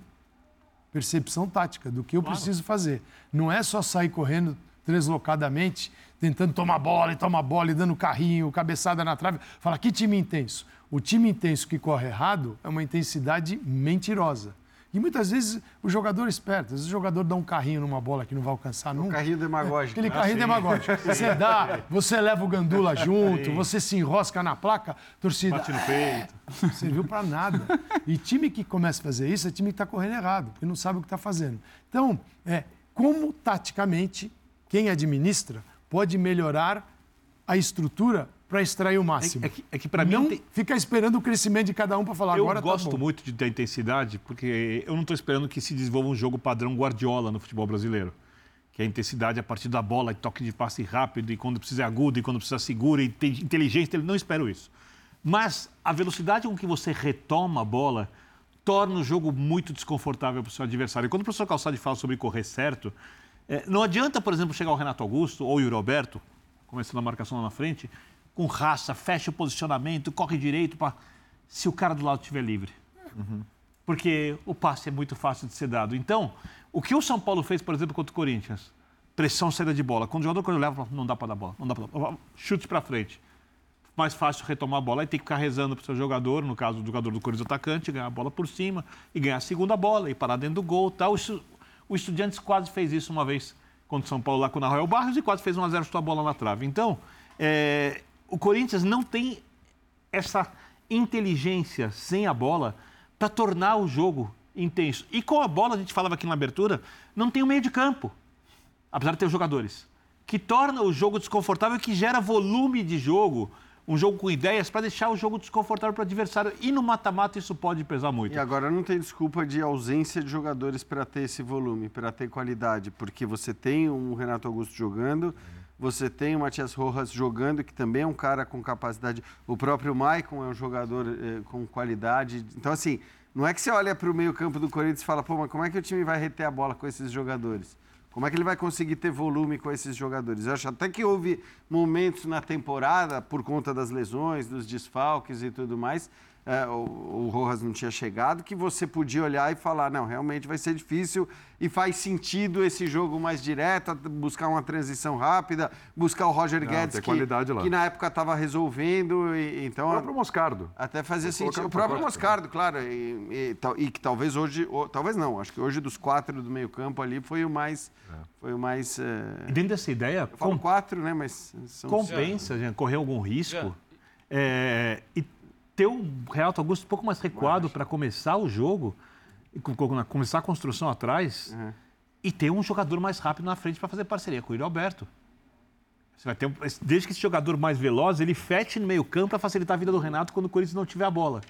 B: percepção tática do que eu claro. preciso fazer. Não é só sair correndo deslocadamente, tentando tomar bola e tomar bola e dando carrinho, cabeçada na trave. Fala, que time intenso. O time intenso que corre errado é uma intensidade mentirosa. E muitas vezes o jogador esperto, às vezes o jogador dá um carrinho numa bola que não vai alcançar nunca.
E: Um carrinho demagógico.
B: Aquele carrinho ah, demagógico. *laughs* Você dá, você leva o gandula junto, você se enrosca na placa, torcida.
C: Bate no peito.
B: Não *laughs* serviu para nada. E time que começa a fazer isso é time que está correndo errado, porque não sabe o que está fazendo. Então, é, como taticamente quem administra pode melhorar a estrutura para extrair o máximo.
C: É, é que, é que para mim.
B: Não tem... ficar esperando o crescimento de cada um para falar
C: eu
B: agora.
C: Eu gosto
B: tá
C: muito de, da intensidade, porque eu não estou esperando que se desenvolva um jogo padrão Guardiola no futebol brasileiro. Que é a intensidade a partir da bola, toque de passe rápido, e quando precisa é agudo, e quando precisa segura, e inteligência. Não espero isso. Mas a velocidade com que você retoma a bola torna o jogo muito desconfortável para o seu adversário. E quando o professor Calçade fala sobre correr certo, é, não adianta, por exemplo, chegar o Renato Augusto ou o Roberto, começando a marcação lá na frente, com raça, fecha o posicionamento, corre direito, pra... se o cara do lado estiver livre. Uhum. Porque o passe é muito fácil de ser dado. Então, o que o São Paulo fez, por exemplo, contra o Corinthians? Pressão, saída de bola. Quando o jogador quando leva, não dá para dar bola, não dá para dar bola. Chute para frente. mais fácil retomar a bola e ter que ficar rezando para o seu jogador, no caso do jogador do Corinthians atacante, ganhar a bola por cima e ganhar a segunda bola e parar dentro do gol tal. O Estudiantes quase fez isso uma vez contra o São Paulo lá com o Nahuel Barros e quase fez 1x0 chutou a bola na trave. Então, é, o Corinthians não tem essa inteligência sem a bola para tornar o jogo intenso. E com a bola, a gente falava aqui na abertura, não tem o meio de campo, apesar de ter os jogadores, que torna o jogo desconfortável, que gera volume de jogo, um jogo com ideias para deixar o jogo desconfortável para o adversário. E no mata-mata isso pode pesar muito.
E: E agora não tem desculpa de ausência de jogadores para ter esse volume, para ter qualidade, porque você tem um Renato Augusto jogando, você tem o Matias Rojas jogando, que também é um cara com capacidade. O próprio Maicon é um jogador eh, com qualidade. Então, assim, não é que você olha para o meio-campo do Corinthians e fala, pô, mas como é que o time vai reter a bola com esses jogadores? Como é que ele vai conseguir ter volume com esses jogadores? Eu acho até que houve momentos na temporada, por conta das lesões, dos desfalques e tudo mais, é, o, o Rojas não tinha chegado, que você podia olhar e falar, não, realmente vai ser difícil e faz sentido esse jogo mais direto, buscar uma transição rápida, buscar o Roger não, Guedes, que, que, na época estava resolvendo. E, então,
A: o próprio Moscardo.
E: Até fazia sentido. O próprio Moscardo, claro. E, e, e, que talvez hoje, ou, talvez não, acho que hoje dos quatro do meio campo ali foi o mais... É. Foi o mais...
C: É... E dentro dessa ideia...
E: Eu falo com... quatro, né, mas...
C: São... Compensa, gente, correr algum risco. É, e ter o Real Augusto um pouco mais recuado para começar o jogo, começar a construção atrás uhum. e ter um jogador mais rápido na frente para fazer parceria com o Yuri Alberto. Você vai ter um, desde que esse jogador mais veloz, ele fete no meio campo para facilitar a vida do Renato quando o Corinthians não tiver a bola.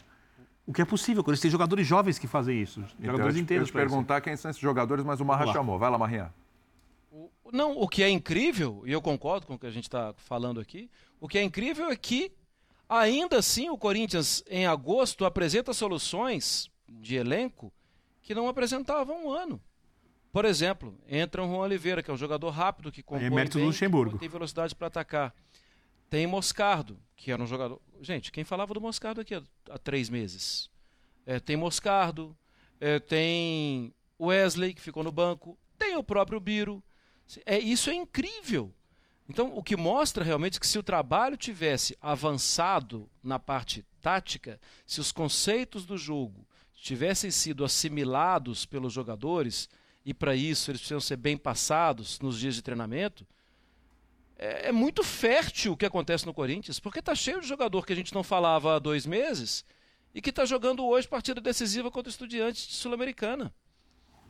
C: O que é possível, o Corinthians tem jogadores jovens que fazem isso. Então, jogadores
A: eu
C: inteiros.
A: Eu te perguntar quem são esses jogadores, mas o Marra chamou. Vai lá, Marrinha.
D: Não, o que é incrível, e eu concordo com o que a gente está falando aqui, o que é incrível é que Ainda assim, o Corinthians, em agosto, apresenta soluções de elenco que não apresentava há um ano. Por exemplo, entra o Juan Oliveira, que é um jogador rápido, que compõe é mérito bem, do Luxemburgo. tem velocidade para atacar. Tem Moscardo, que era um jogador... Gente, quem falava do Moscardo aqui há, há três meses? É, tem Moscardo, é, tem Wesley, que ficou no banco, tem o próprio Biro. É, isso é incrível. Então, o que mostra realmente que se o trabalho tivesse avançado na parte tática, se os conceitos do jogo tivessem sido assimilados pelos jogadores, e para isso eles precisam ser bem passados nos dias de treinamento, é, é muito fértil o que acontece no Corinthians, porque está cheio de jogador que a gente não falava há dois meses e que está jogando hoje partida decisiva contra estudiantes de Sul-Americana.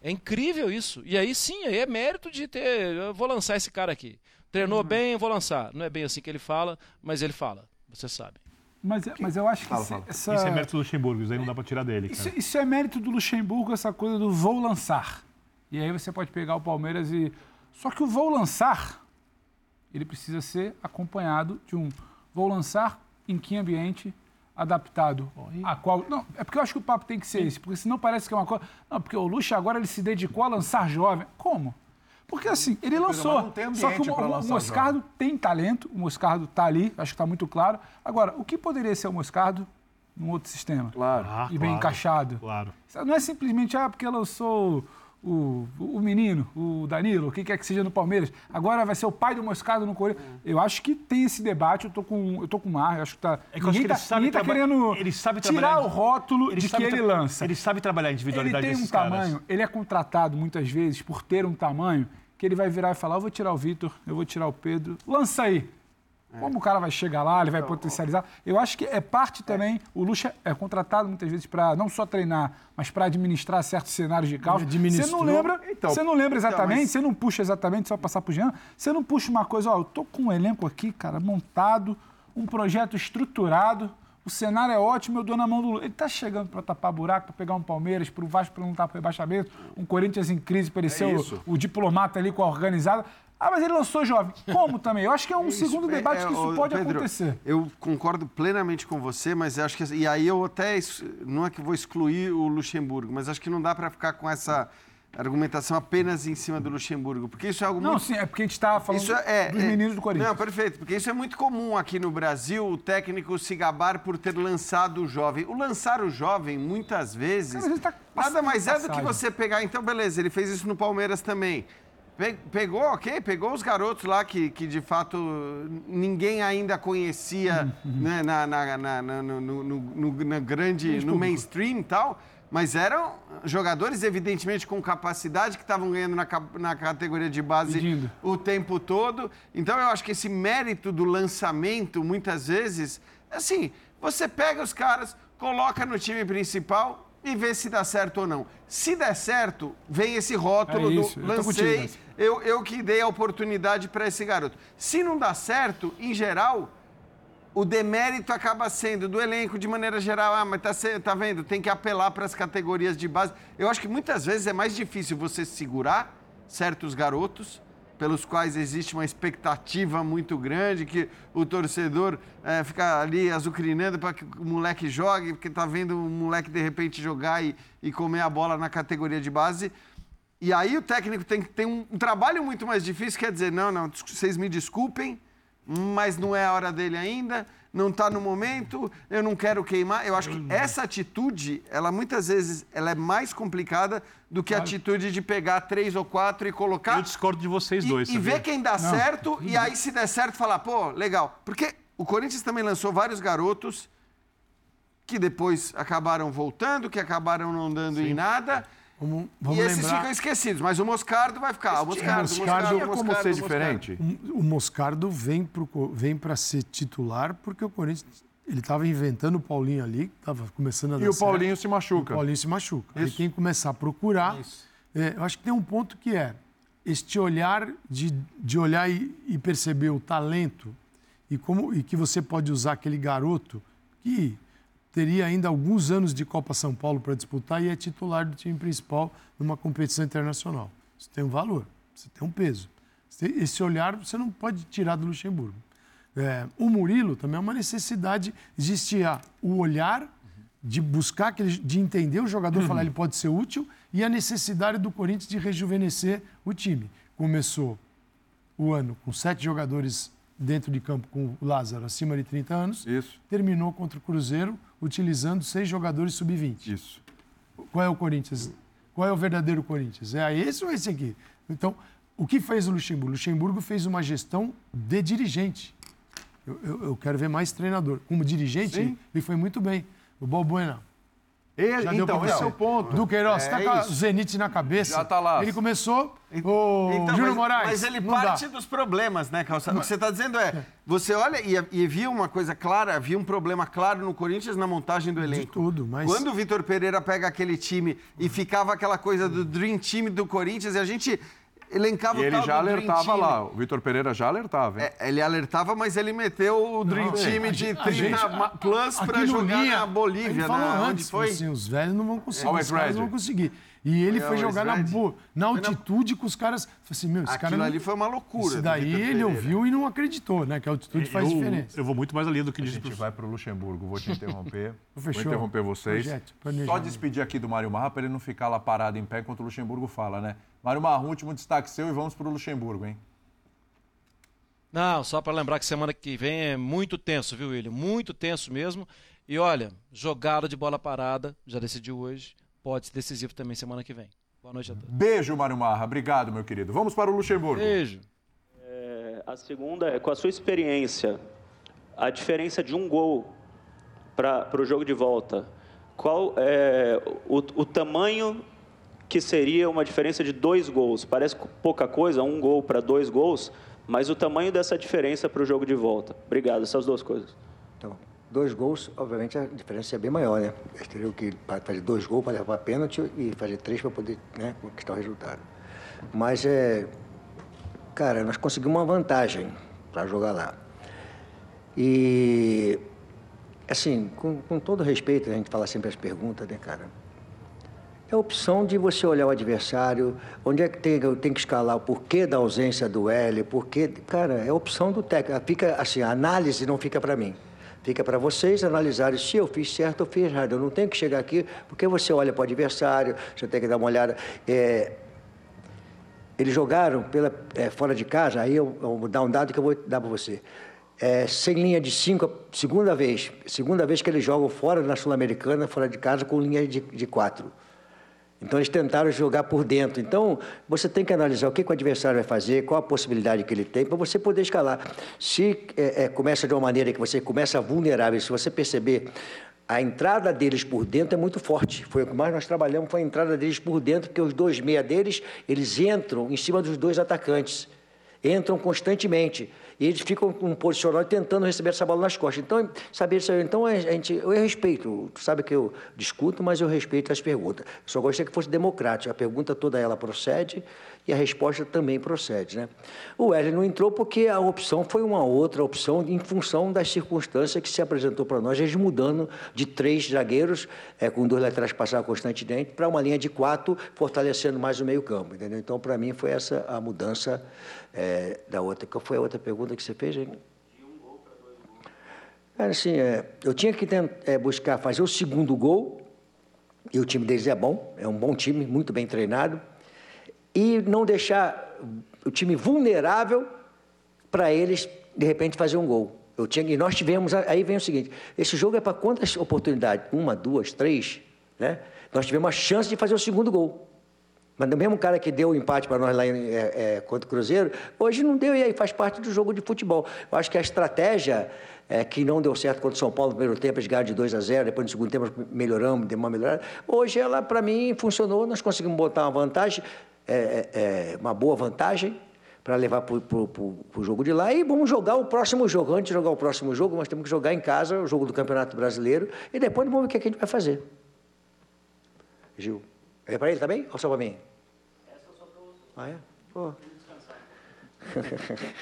D: É incrível isso. E aí sim, aí é mérito de ter. Eu vou lançar esse cara aqui. Treinou uhum. bem, vou lançar. Não é bem assim que ele fala, mas ele fala. Você sabe.
F: Mas, mas eu acho que fala, fala.
C: Essa... isso é mérito do Luxemburgo, isso aí não dá para tirar dele.
F: Isso, isso, é mérito do Luxemburgo, essa coisa do vou lançar. E aí você pode pegar o Palmeiras e. Só que o vou lançar, ele precisa ser acompanhado de um vou lançar em que ambiente adaptado a qual. Não, é porque eu acho que o papo tem que ser esse, porque senão parece que é uma coisa. Não, porque o Luxo agora ele se dedicou a lançar jovem. Como? Porque assim, ele lançou. Só que o, o, o Moscardo tem talento, o Moscardo está ali, acho que está muito claro. Agora, o que poderia ser o Moscardo num outro sistema?
A: Claro.
F: Ah, e bem claro, encaixado.
C: Claro.
F: Não é simplesmente, ah, porque lançou o, o menino, o Danilo, o que quer que seja no Palmeiras, agora vai ser o pai do Moscado no Corinthians. Eu acho que tem esse debate, eu tô com, eu tô com o Mar, eu acho que tá. É que ninguém, tá, ninguém tá querendo
C: ele sabe
F: tirar o rótulo
C: ele
F: de que ele lança.
C: Ele sabe trabalhar a individualidade
F: Ele tem um tamanho, ele é contratado muitas vezes por ter um tamanho que ele vai virar e falar: eu vou tirar o Vitor, eu vou tirar o Pedro, lança aí. É. Como o cara vai chegar lá, ele vai então, potencializar. Eu acho que é parte também. O Lucha é contratado muitas vezes para não só treinar, mas para administrar certos cenários de caos. Você não lembra? Então, você não lembra então, exatamente? Então, mas... Você não puxa exatamente só passar pro Jean. Você não puxa uma coisa, ó, eu tô com um elenco aqui, cara, montado, um projeto estruturado. O cenário é ótimo, eu dou na mão do Lula. Ele está chegando para tapar buraco, para pegar um Palmeiras, para o Vasco para não estar para rebaixamento, um Corinthians em crise para ele é ser o, o, diplomata ali com a organizada. Ah, mas ele lançou jovem. Como também? Eu acho que é um *laughs* isso, segundo é, debate é, que isso pode Pedro, acontecer.
E: Eu concordo plenamente com você, mas acho que. E aí eu até. Não é que vou excluir o Luxemburgo, mas acho que não dá para ficar com essa argumentação apenas em cima do Luxemburgo, porque isso é algo
F: não,
E: muito...
F: sim, é porque a gente estava falando isso é, dos é, meninos do Corinthians.
E: Não, perfeito, porque isso é muito comum aqui no Brasil, o técnico se gabar por ter lançado o jovem. O lançar o jovem, muitas vezes, Cara, tá nada mais é do que você pegar... Então, beleza, ele fez isso no Palmeiras também. Pegou, ok, pegou os garotos lá que, que de fato ninguém ainda conhecia *laughs* né, na, na, na, no, no, no, na grande, no mainstream e tal, mas eram jogadores evidentemente com capacidade que estavam ganhando na, na categoria de base o tempo todo. Então eu acho que esse mérito do lançamento, muitas vezes, assim, você pega os caras, coloca no time principal, e vê se dá certo ou não. Se der certo, vem esse rótulo é isso, do lancei, eu, eu que dei a oportunidade para esse garoto. Se não dá certo, em geral, o demérito acaba sendo do elenco de maneira geral. Ah, mas tá, tá vendo? Tem que apelar para as categorias de base. Eu acho que muitas vezes é mais difícil você segurar certos garotos pelos quais existe uma expectativa muito grande, que o torcedor é, fica ali azucrinando para que o moleque jogue, porque está vendo o moleque de repente jogar e, e comer a bola na categoria de base. E aí o técnico tem que ter um, um trabalho muito mais difícil, quer dizer, não, não, vocês me desculpem, mas não é a hora dele ainda, não está no momento, eu não quero queimar. Eu acho que essa atitude, ela muitas vezes ela é mais complicada do que a atitude de pegar três ou quatro e colocar.
C: Eu discordo de vocês dois.
E: E, e ver quem dá não. certo, e aí se der certo, falar, pô, legal. Porque o Corinthians também lançou vários garotos que depois acabaram voltando, que acabaram não dando Sim. em nada. Vamos, vamos e esses lembrar... ficam esquecidos, mas o Moscardo vai ficar. O Moscardo,
A: o Moscardo, Moscardo, como ser diferente?
B: O Moscardo vem para vem ser titular porque o Corinthians ele estava inventando o Paulinho ali, estava começando a dar
A: E o Paulinho certo. se machuca.
B: O Paulinho se machuca. Isso. Aí quem começar a procurar. É, eu acho que tem um ponto que é este olhar de, de olhar e, e perceber o talento e, como, e que você pode usar aquele garoto que teria ainda alguns anos de Copa São Paulo para disputar e é titular do time principal numa competição internacional. Isso tem um valor, isso tem um peso. Esse olhar você não pode tirar do Luxemburgo. É, o Murilo também é uma necessidade, existia o olhar de buscar, aquele, de entender o jogador, uhum. falar ele pode ser útil, e a necessidade do Corinthians de rejuvenescer o time. Começou o ano com sete jogadores dentro de campo com o Lázaro acima de 30 anos.
A: Isso.
B: Terminou contra o Cruzeiro utilizando seis jogadores sub-20.
A: Isso.
B: Qual é o Corinthians? Qual é o verdadeiro Corinthians? É esse ou esse aqui? Então, o que fez o Luxemburgo? O Luxemburgo fez uma gestão de dirigente. Eu, eu, eu quero ver mais treinador. Como dirigente, Sim. ele foi muito bem. O Balbuena
A: ele, então, esse é o ponto.
B: Do Queiroz, é, tá com o Zenit na cabeça.
A: Já tá lá.
B: Ele começou, o então, Júlio
E: mas,
B: Moraes.
E: Mas ele parte
B: dá.
E: dos problemas, né, Calçado? O que você está dizendo é, você olha e, e via uma coisa clara, havia um problema claro no Corinthians na montagem do elenco.
B: De tudo, mas...
E: Quando o Vitor Pereira pega aquele time e ficava aquela coisa do Dream Team do Corinthians, e a gente elencava
A: e ele já alertava lá, o Vitor Pereira já alertava. Hein?
E: É, ele alertava, mas ele meteu o Dream não, Team é, de 30 gente, plus para jogar linha, na Bolívia,
B: falou né? Antes, foi? Assim, os velhos não vão conseguir, é, os caras não vão conseguir. E ele foi jogar na, boa, na altitude com os caras. Assim, meu, esse
E: Aquilo
B: cara
E: ali foi uma loucura.
B: Isso daí ele ouviu e não acreditou, né? Que a altitude faz
C: eu,
B: diferença.
C: Eu vou muito mais ali do que
A: A gente vai para o Luxemburgo. Vou te *laughs* interromper.
B: Fechou.
A: Vou interromper vocês. Projeto, Só despedir aqui do Mário Marra para ele não ficar lá parado em pé enquanto o Luxemburgo fala, né? Mário Marra, último destaque seu e vamos para o Luxemburgo, hein?
D: Não, só para lembrar que semana que vem é muito tenso, viu, William? Muito tenso mesmo. E olha, jogada de bola parada, já decidiu hoje, pode ser decisivo também semana que vem. Boa noite a todos.
A: Beijo, Mário Marra. Obrigado, meu querido. Vamos para o Luxemburgo.
D: Beijo.
G: É, a segunda é, com a sua experiência, a diferença de um gol para o jogo de volta, qual é o, o tamanho que seria uma diferença de dois gols? Parece pouca coisa, um gol para dois gols, mas o tamanho dessa diferença para o jogo de volta. Obrigado, essas duas coisas.
H: Então, dois gols, obviamente a diferença é bem maior, né? Eles teriam que fazer dois gols para levar pênalti e fazer três para poder né, conquistar o resultado. Mas, é, cara, nós conseguimos uma vantagem para jogar lá. E, assim, com, com todo respeito, a gente fala sempre as perguntas, né, cara? É a opção de você olhar o adversário, onde é que tem, tem que escalar o porquê da ausência do L, porquê. Cara, é a opção do técnico. Fica assim, a análise não fica para mim. Fica para vocês analisarem se eu fiz certo ou fiz errado. Eu não tenho que chegar aqui, porque você olha para o adversário, você tem que dar uma olhada. É, eles jogaram pela, é, fora de casa, aí eu, eu, vou dar um dado que eu vou dar para você. É, sem linha de cinco, segunda vez. Segunda vez que eles jogam fora na Sul-Americana, fora de casa, com linha de, de quatro. Então eles tentaram jogar por dentro. Então você tem que analisar o que, que o adversário vai fazer, qual a possibilidade que ele tem para você poder escalar. Se é, é, começa de uma maneira que você começa vulnerável, se você perceber a entrada deles por dentro é muito forte. Foi o que mais nós trabalhamos, foi a entrada deles por dentro, porque os dois meia deles, eles entram em cima dos dois atacantes. Entram constantemente. E eles ficam um posicionado tentando receber essa bola nas costas. Então, saber isso Então, a gente, eu respeito. Tu sabe que eu discuto, mas eu respeito as perguntas. Só gostaria que fosse democrático. A pergunta toda ela procede e a resposta também procede. Né? O Wesley não entrou porque a opção foi uma outra opção em função das circunstâncias que se apresentou para nós, eles mudando de três zagueiros, é, com dois laterais passar constantemente, para uma linha de quatro, fortalecendo mais o meio campo. Entendeu? Então, para mim, foi essa a mudança é, da outra. Qual foi a outra pergunta que você fez? Hein? Era assim, é, eu tinha que tentar, é, buscar fazer o segundo gol, e o time deles é bom, é um bom time, muito bem treinado, e não deixar o time vulnerável para eles, de repente, fazer um gol. Eu tinha, e nós tivemos, aí vem o seguinte, esse jogo é para quantas oportunidades? Uma, duas, três? Né? Nós tivemos a chance de fazer o segundo gol. Mas o mesmo cara que deu o empate para nós lá em, é, é, contra o Cruzeiro, hoje não deu, e aí faz parte do jogo de futebol. Eu acho que a estratégia é, que não deu certo contra o São Paulo no primeiro tempo, eles ganharam de 2 a 0, depois no segundo tempo melhoramos, deu uma melhorada. Hoje ela, para mim, funcionou, nós conseguimos botar uma vantagem, é, é, é uma boa vantagem, para levar para o jogo de lá e vamos jogar o próximo jogo. Antes de jogar o próximo jogo, nós temos que jogar em casa o jogo do Campeonato Brasileiro e depois vamos ver o que, é que a gente vai fazer. Gil. É para ele também ou só para mim? Essa só para você. Ah, é? Pô. *laughs*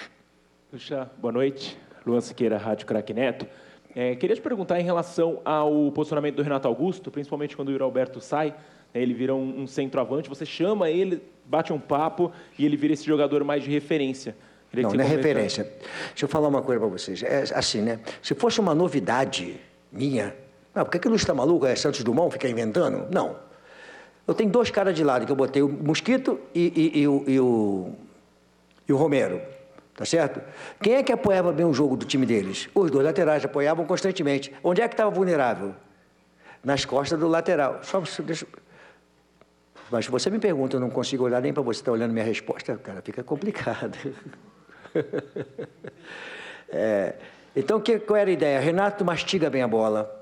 I: Puxa, boa noite. Luan Siqueira, Rádio Craque Neto. É, queria te perguntar em relação ao posicionamento do Renato Augusto, principalmente quando o Yuri Alberto sai, ele vira um, um centroavante, você chama ele, bate um papo e ele vira esse jogador mais de referência.
H: Queria não, não é referência. Deixa eu falar uma coisa para vocês. É assim, né? Se fosse uma novidade minha, não, por que, está maluco? É Santos Dumont ficar inventando? Não. Eu tenho dois caras de lado, que eu botei o Mosquito e, e, e, o, e, o, e o Romero. Tá certo? Quem é que apoiava bem o jogo do time deles? Os dois laterais apoiavam constantemente. Onde é que estava vulnerável? Nas costas do lateral. Só deixa... Mas se você me pergunta, eu não consigo olhar nem para você estar tá olhando minha resposta, cara, fica complicado. *laughs* é, então, que, qual era a ideia? Renato mastiga bem a bola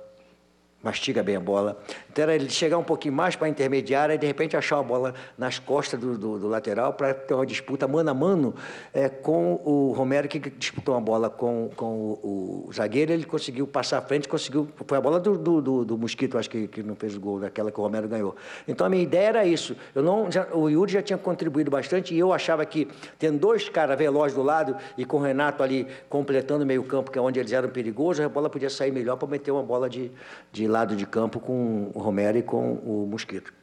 H: mastiga bem a bola. Então era ele chegar um pouquinho mais para a intermediária e de repente achar a bola nas costas do, do, do lateral para ter uma disputa mano a mano é, com o Romero, que disputou uma bola com, com o, o, zagueiro, ele conseguiu passar à frente, conseguiu. Foi a bola do, do, do Mosquito, acho que, que não fez o gol daquela que o Romero ganhou. Então a minha ideia era isso. Eu não, já, o Yuri já tinha contribuído bastante e eu achava que, tendo dois caras velozes do lado e com o Renato ali completando o meio-campo, que é onde eles eram perigosos, a bola podia sair melhor para meter uma bola de, de lado de campo com o Romero e com o Mosquito.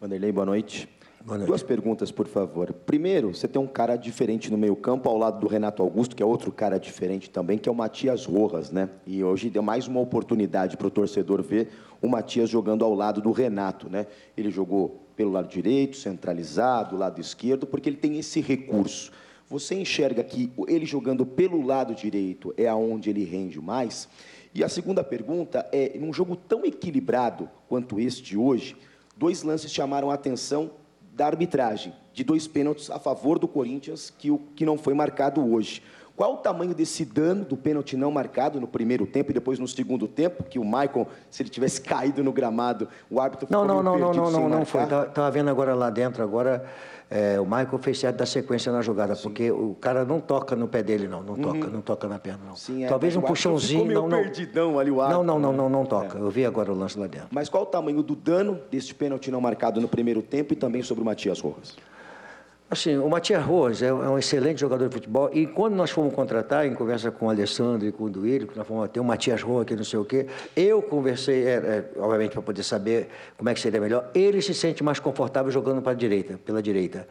J: Vanderlei, boa noite. Boa noite. Duas perguntas, por favor. Primeiro, você tem um cara diferente no meio-campo, ao lado do Renato Augusto, que é outro cara diferente também, que é o Matias Rojas, né? E hoje deu mais uma oportunidade para o torcedor ver o Matias jogando ao lado do Renato, né? Ele jogou pelo lado direito, centralizado, lado esquerdo, porque ele tem esse recurso. Você enxerga que ele jogando pelo lado direito é aonde ele rende mais? E a segunda pergunta é: num jogo tão equilibrado quanto este hoje, dois lances chamaram a atenção da arbitragem, de dois pênaltis a favor do Corinthians, que, o, que não foi marcado hoje. Qual o tamanho desse dano do pênalti não marcado no primeiro tempo e depois no segundo tempo, que o Michael, se ele tivesse caído no gramado, o árbitro
H: ficou não, não, não, não, não, não, não foi. Estava vendo agora lá dentro agora é, o Michael fez certo da sequência na jogada, Sim. porque o cara não toca no pé dele, não. Não uhum. toca, não toca na perna, não. Sim, é, Talvez um puxãozinho. Não,
J: não, perdidão ali o ar.
H: Não, não, não, não, não toca. É. Eu vi agora o lance lá dentro.
J: Mas qual o tamanho do dano desse pênalti não marcado no primeiro tempo e também sobre o Matias Rojas?
H: Assim, o Matias Rojas é um excelente jogador de futebol e quando nós fomos contratar, em conversa com o Alessandro e com o Duílio, nós fomos ter o Matias Rojas aqui, não sei o quê, eu conversei, é, é, obviamente para poder saber como é que seria melhor, ele se sente mais confortável jogando para a direita, pela direita.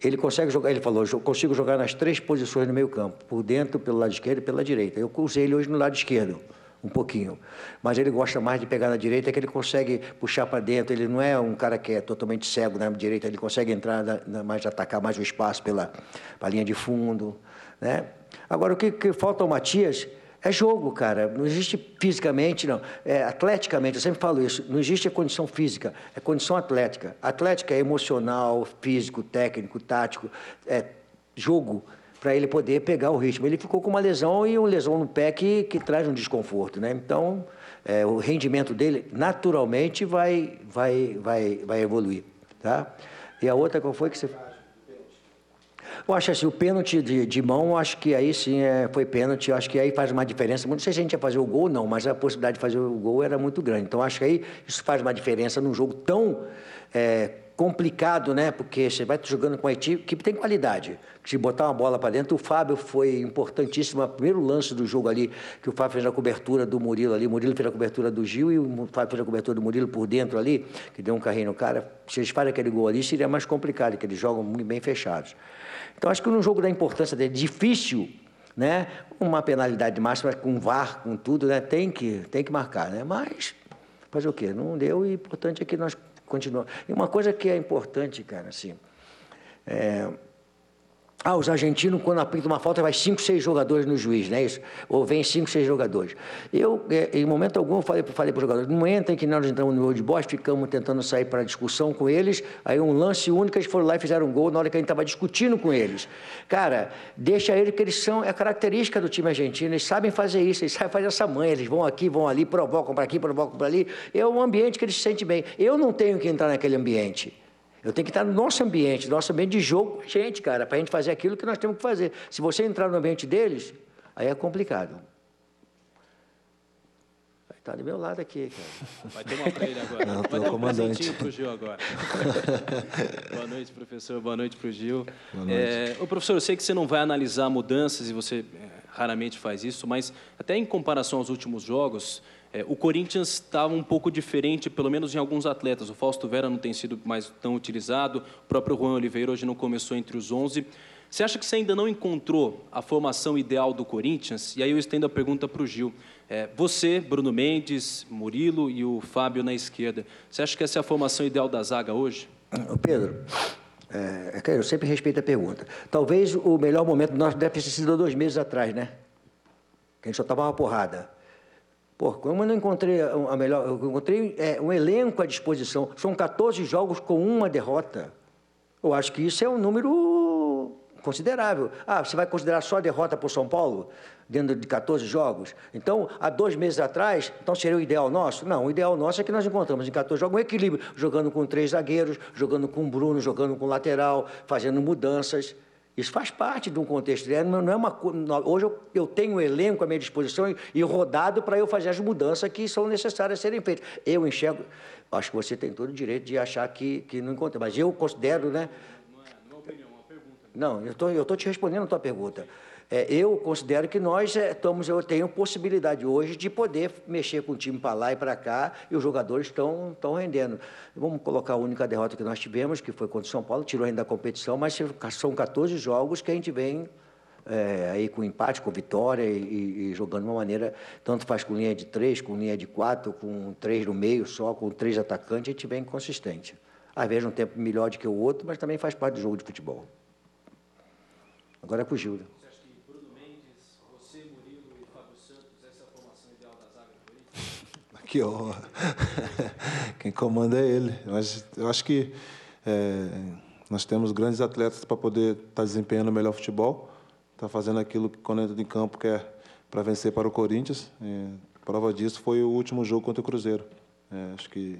H: Ele consegue jogar, ele falou, consigo jogar nas três posições no meio campo, por dentro, pelo lado esquerdo e pela direita. Eu usei ele hoje no lado esquerdo, um pouquinho. Mas ele gosta mais de pegar na direita, que ele consegue puxar para dentro. Ele não é um cara que é totalmente cego na direita, ele consegue entrar, na, na, mais atacar mais o espaço pela, pela linha de fundo. Né? Agora, o que, que falta ao Matias É jogo, cara. Não existe fisicamente, não. É atleticamente, eu sempre falo isso. Não existe condição física, é condição atlética. Atlética é emocional, físico, técnico, tático. É jogo para ele poder pegar o ritmo. Ele ficou com uma lesão e uma lesão no pé que, que traz um desconforto, né? Então, é, o rendimento dele naturalmente vai, vai, vai, vai evoluir, tá? E a outra qual foi que você eu acho assim, o pênalti de, de mão, acho que aí sim é, foi pênalti, acho que aí faz uma diferença. Não sei se a gente ia fazer o gol, não, mas a possibilidade de fazer o gol era muito grande. Então, acho que aí isso faz uma diferença num jogo tão é, complicado, né? Porque você vai jogando com a equipe que tem qualidade. Se botar uma bola para dentro, o Fábio foi importantíssimo. O primeiro lance do jogo ali, que o Fábio fez a cobertura do Murilo ali. O Murilo fez a cobertura do Gil e o Fábio fez a cobertura do Murilo por dentro ali, que deu um carrinho no cara. Se eles fazem aquele gol ali, seria mais complicado, porque eles jogam muito bem fechados. Então, acho que no jogo da importância dele, difícil, né? Uma penalidade máxima com VAR, com tudo, né? Tem que, tem que marcar, né? Mas fazer o quê? Não deu e o importante é que nós continuamos. E uma coisa que é importante, cara, assim, é, ah, os argentinos, quando aplicam uma falta, vai cinco, seis jogadores no juiz, não é isso? Ou vem cinco, seis jogadores. Eu, é, em momento algum, falei, falei para os jogadores, não entrem que nós entramos no de bosta, ficamos tentando sair para a discussão com eles, aí um lance único, eles foram lá e fizeram um gol na hora que a gente estava discutindo com eles. Cara, deixa eles que eles são, é característica do time argentino, eles sabem fazer isso, eles sabem fazer essa manha, eles vão aqui, vão ali, provocam para aqui, provocam para ali, é um ambiente que eles se sentem bem. Eu não tenho que entrar naquele ambiente. Eu tenho que estar no nosso ambiente, no nosso ambiente de jogo com a gente, cara, para a gente fazer aquilo que nós temos que fazer. Se você entrar no ambiente deles, aí é complicado. Está do meu lado aqui, cara. *laughs*
K: Vai ter uma para ele agora.
L: Não,
K: Vai dar um
L: comandante.
K: presentinho para o Gil agora. *laughs* Boa noite, professor. Boa noite para o Gil.
L: Boa noite.
K: É, ô, professor, eu sei que você não vai analisar mudanças e você é, raramente faz isso, mas até em comparação aos últimos jogos, é, o Corinthians estava um pouco diferente, pelo menos em alguns atletas. O Fausto Vera não tem sido mais tão utilizado, o próprio Juan Oliveira hoje não começou entre os 11. Você acha que você ainda não encontrou a formação ideal do Corinthians? E aí eu estendo a pergunta para o Gil. É, você, Bruno Mendes, Murilo e o Fábio na esquerda. Você acha que essa é a formação ideal da zaga hoje?
H: Pedro, é, cara, eu sempre respeito a pergunta. Talvez o melhor momento nosso deve ter sido dois meses atrás, né? Que a gente só tomava uma porrada. Pô, como eu não encontrei a melhor. Eu encontrei é, um elenco à disposição. São 14 jogos com uma derrota. Eu acho que isso é um número considerável. Ah, você vai considerar só a derrota para o São Paulo? Dentro de 14 jogos? Então, há dois meses atrás, então seria o ideal nosso? Não, o ideal nosso é que nós encontramos em 14 jogos um equilíbrio, jogando com três zagueiros, jogando com o Bruno, jogando com lateral, fazendo mudanças. Isso faz parte de um contexto. Não é uma, hoje eu, eu tenho um elenco à minha disposição e, e rodado para eu fazer as mudanças que são necessárias serem feitas. Eu enxergo, acho que você tem todo o direito de achar que, que não encontra, mas eu considero, né?
K: Não é, não é opinião, é uma pergunta.
H: Não, eu tô, estou te respondendo a tua pergunta. É, eu considero que nós é, estamos, eu tenho possibilidade hoje de poder mexer com o time para lá e para cá, e os jogadores estão, rendendo. Vamos colocar a única derrota que nós tivemos, que foi contra o São Paulo, tirou ainda da competição, mas são 14 jogos que a gente vem é, aí com empate, com vitória e, e, jogando de uma maneira, tanto faz com linha de três, com linha de quatro, com três no meio só, com três atacantes, a gente vem consistente. Às vezes um tempo melhor do que o outro, mas também faz parte do jogo de futebol. Agora é com o Gilda.
L: Que honra. *laughs* Quem comanda é ele. Mas eu acho que é, nós temos grandes atletas para poder estar tá desempenhando o melhor futebol, estar tá fazendo aquilo que quando entra em campo quer para vencer para o Corinthians. É, prova disso foi o último jogo contra o Cruzeiro. É, acho que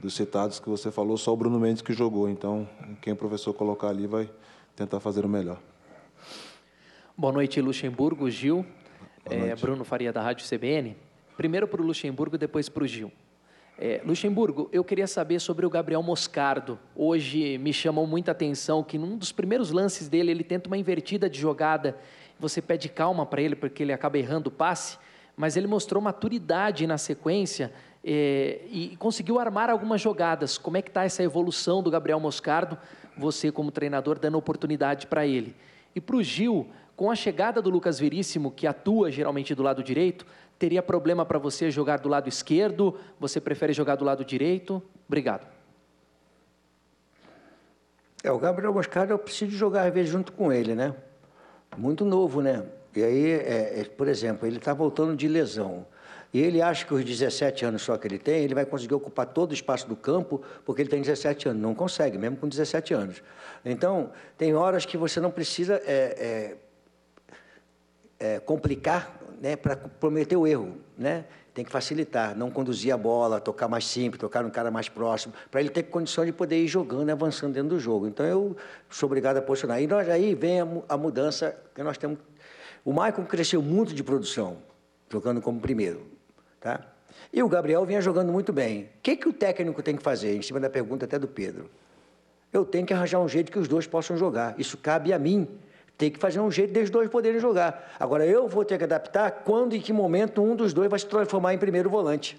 L: dos citados que você falou, só o Bruno Mendes que jogou. Então, quem o professor colocar ali vai tentar fazer o melhor.
M: Boa noite, Luxemburgo, Gil. É, Bruno Faria, da Rádio CBN. Primeiro para o Luxemburgo, depois para o Gil. É, Luxemburgo, eu queria saber sobre o Gabriel Moscardo. Hoje me chamou muita atenção que num dos primeiros lances dele, ele tenta uma invertida de jogada. Você pede calma para ele, porque ele acaba errando o passe, mas ele mostrou maturidade na sequência é, e conseguiu armar algumas jogadas. Como é que está essa evolução do Gabriel Moscardo? Você, como treinador, dando oportunidade para ele. E para o Gil, com a chegada do Lucas Veríssimo, que atua geralmente do lado direito, teria problema para você jogar do lado esquerdo? Você prefere jogar do lado direito? Obrigado.
H: É, o Gabriel Moscardo eu preciso jogar às vezes junto com ele, né? Muito novo, né? E aí, é, é, por exemplo, ele está voltando de lesão. E ele acha que os 17 anos só que ele tem, ele vai conseguir ocupar todo o espaço do campo, porque ele tem 17 anos. Não consegue, mesmo com 17 anos. Então, tem horas que você não precisa é, é, é complicar né, para prometer o erro. Né? Tem que facilitar, não conduzir a bola, tocar mais simples, tocar no cara mais próximo, para ele ter condição de poder ir jogando e avançando dentro do jogo. Então, eu sou obrigado a posicionar. E nós, aí vem a, a mudança que nós temos o Maicon cresceu muito de produção, jogando como primeiro. Tá? E o Gabriel vinha jogando muito bem. O que, que o técnico tem que fazer? Em cima da pergunta até do Pedro. Eu tenho que arranjar um jeito que os dois possam jogar. Isso cabe a mim. Tem que fazer um jeito deles dois poderem jogar. Agora, eu vou ter que adaptar quando e que momento um dos dois vai se transformar em primeiro volante.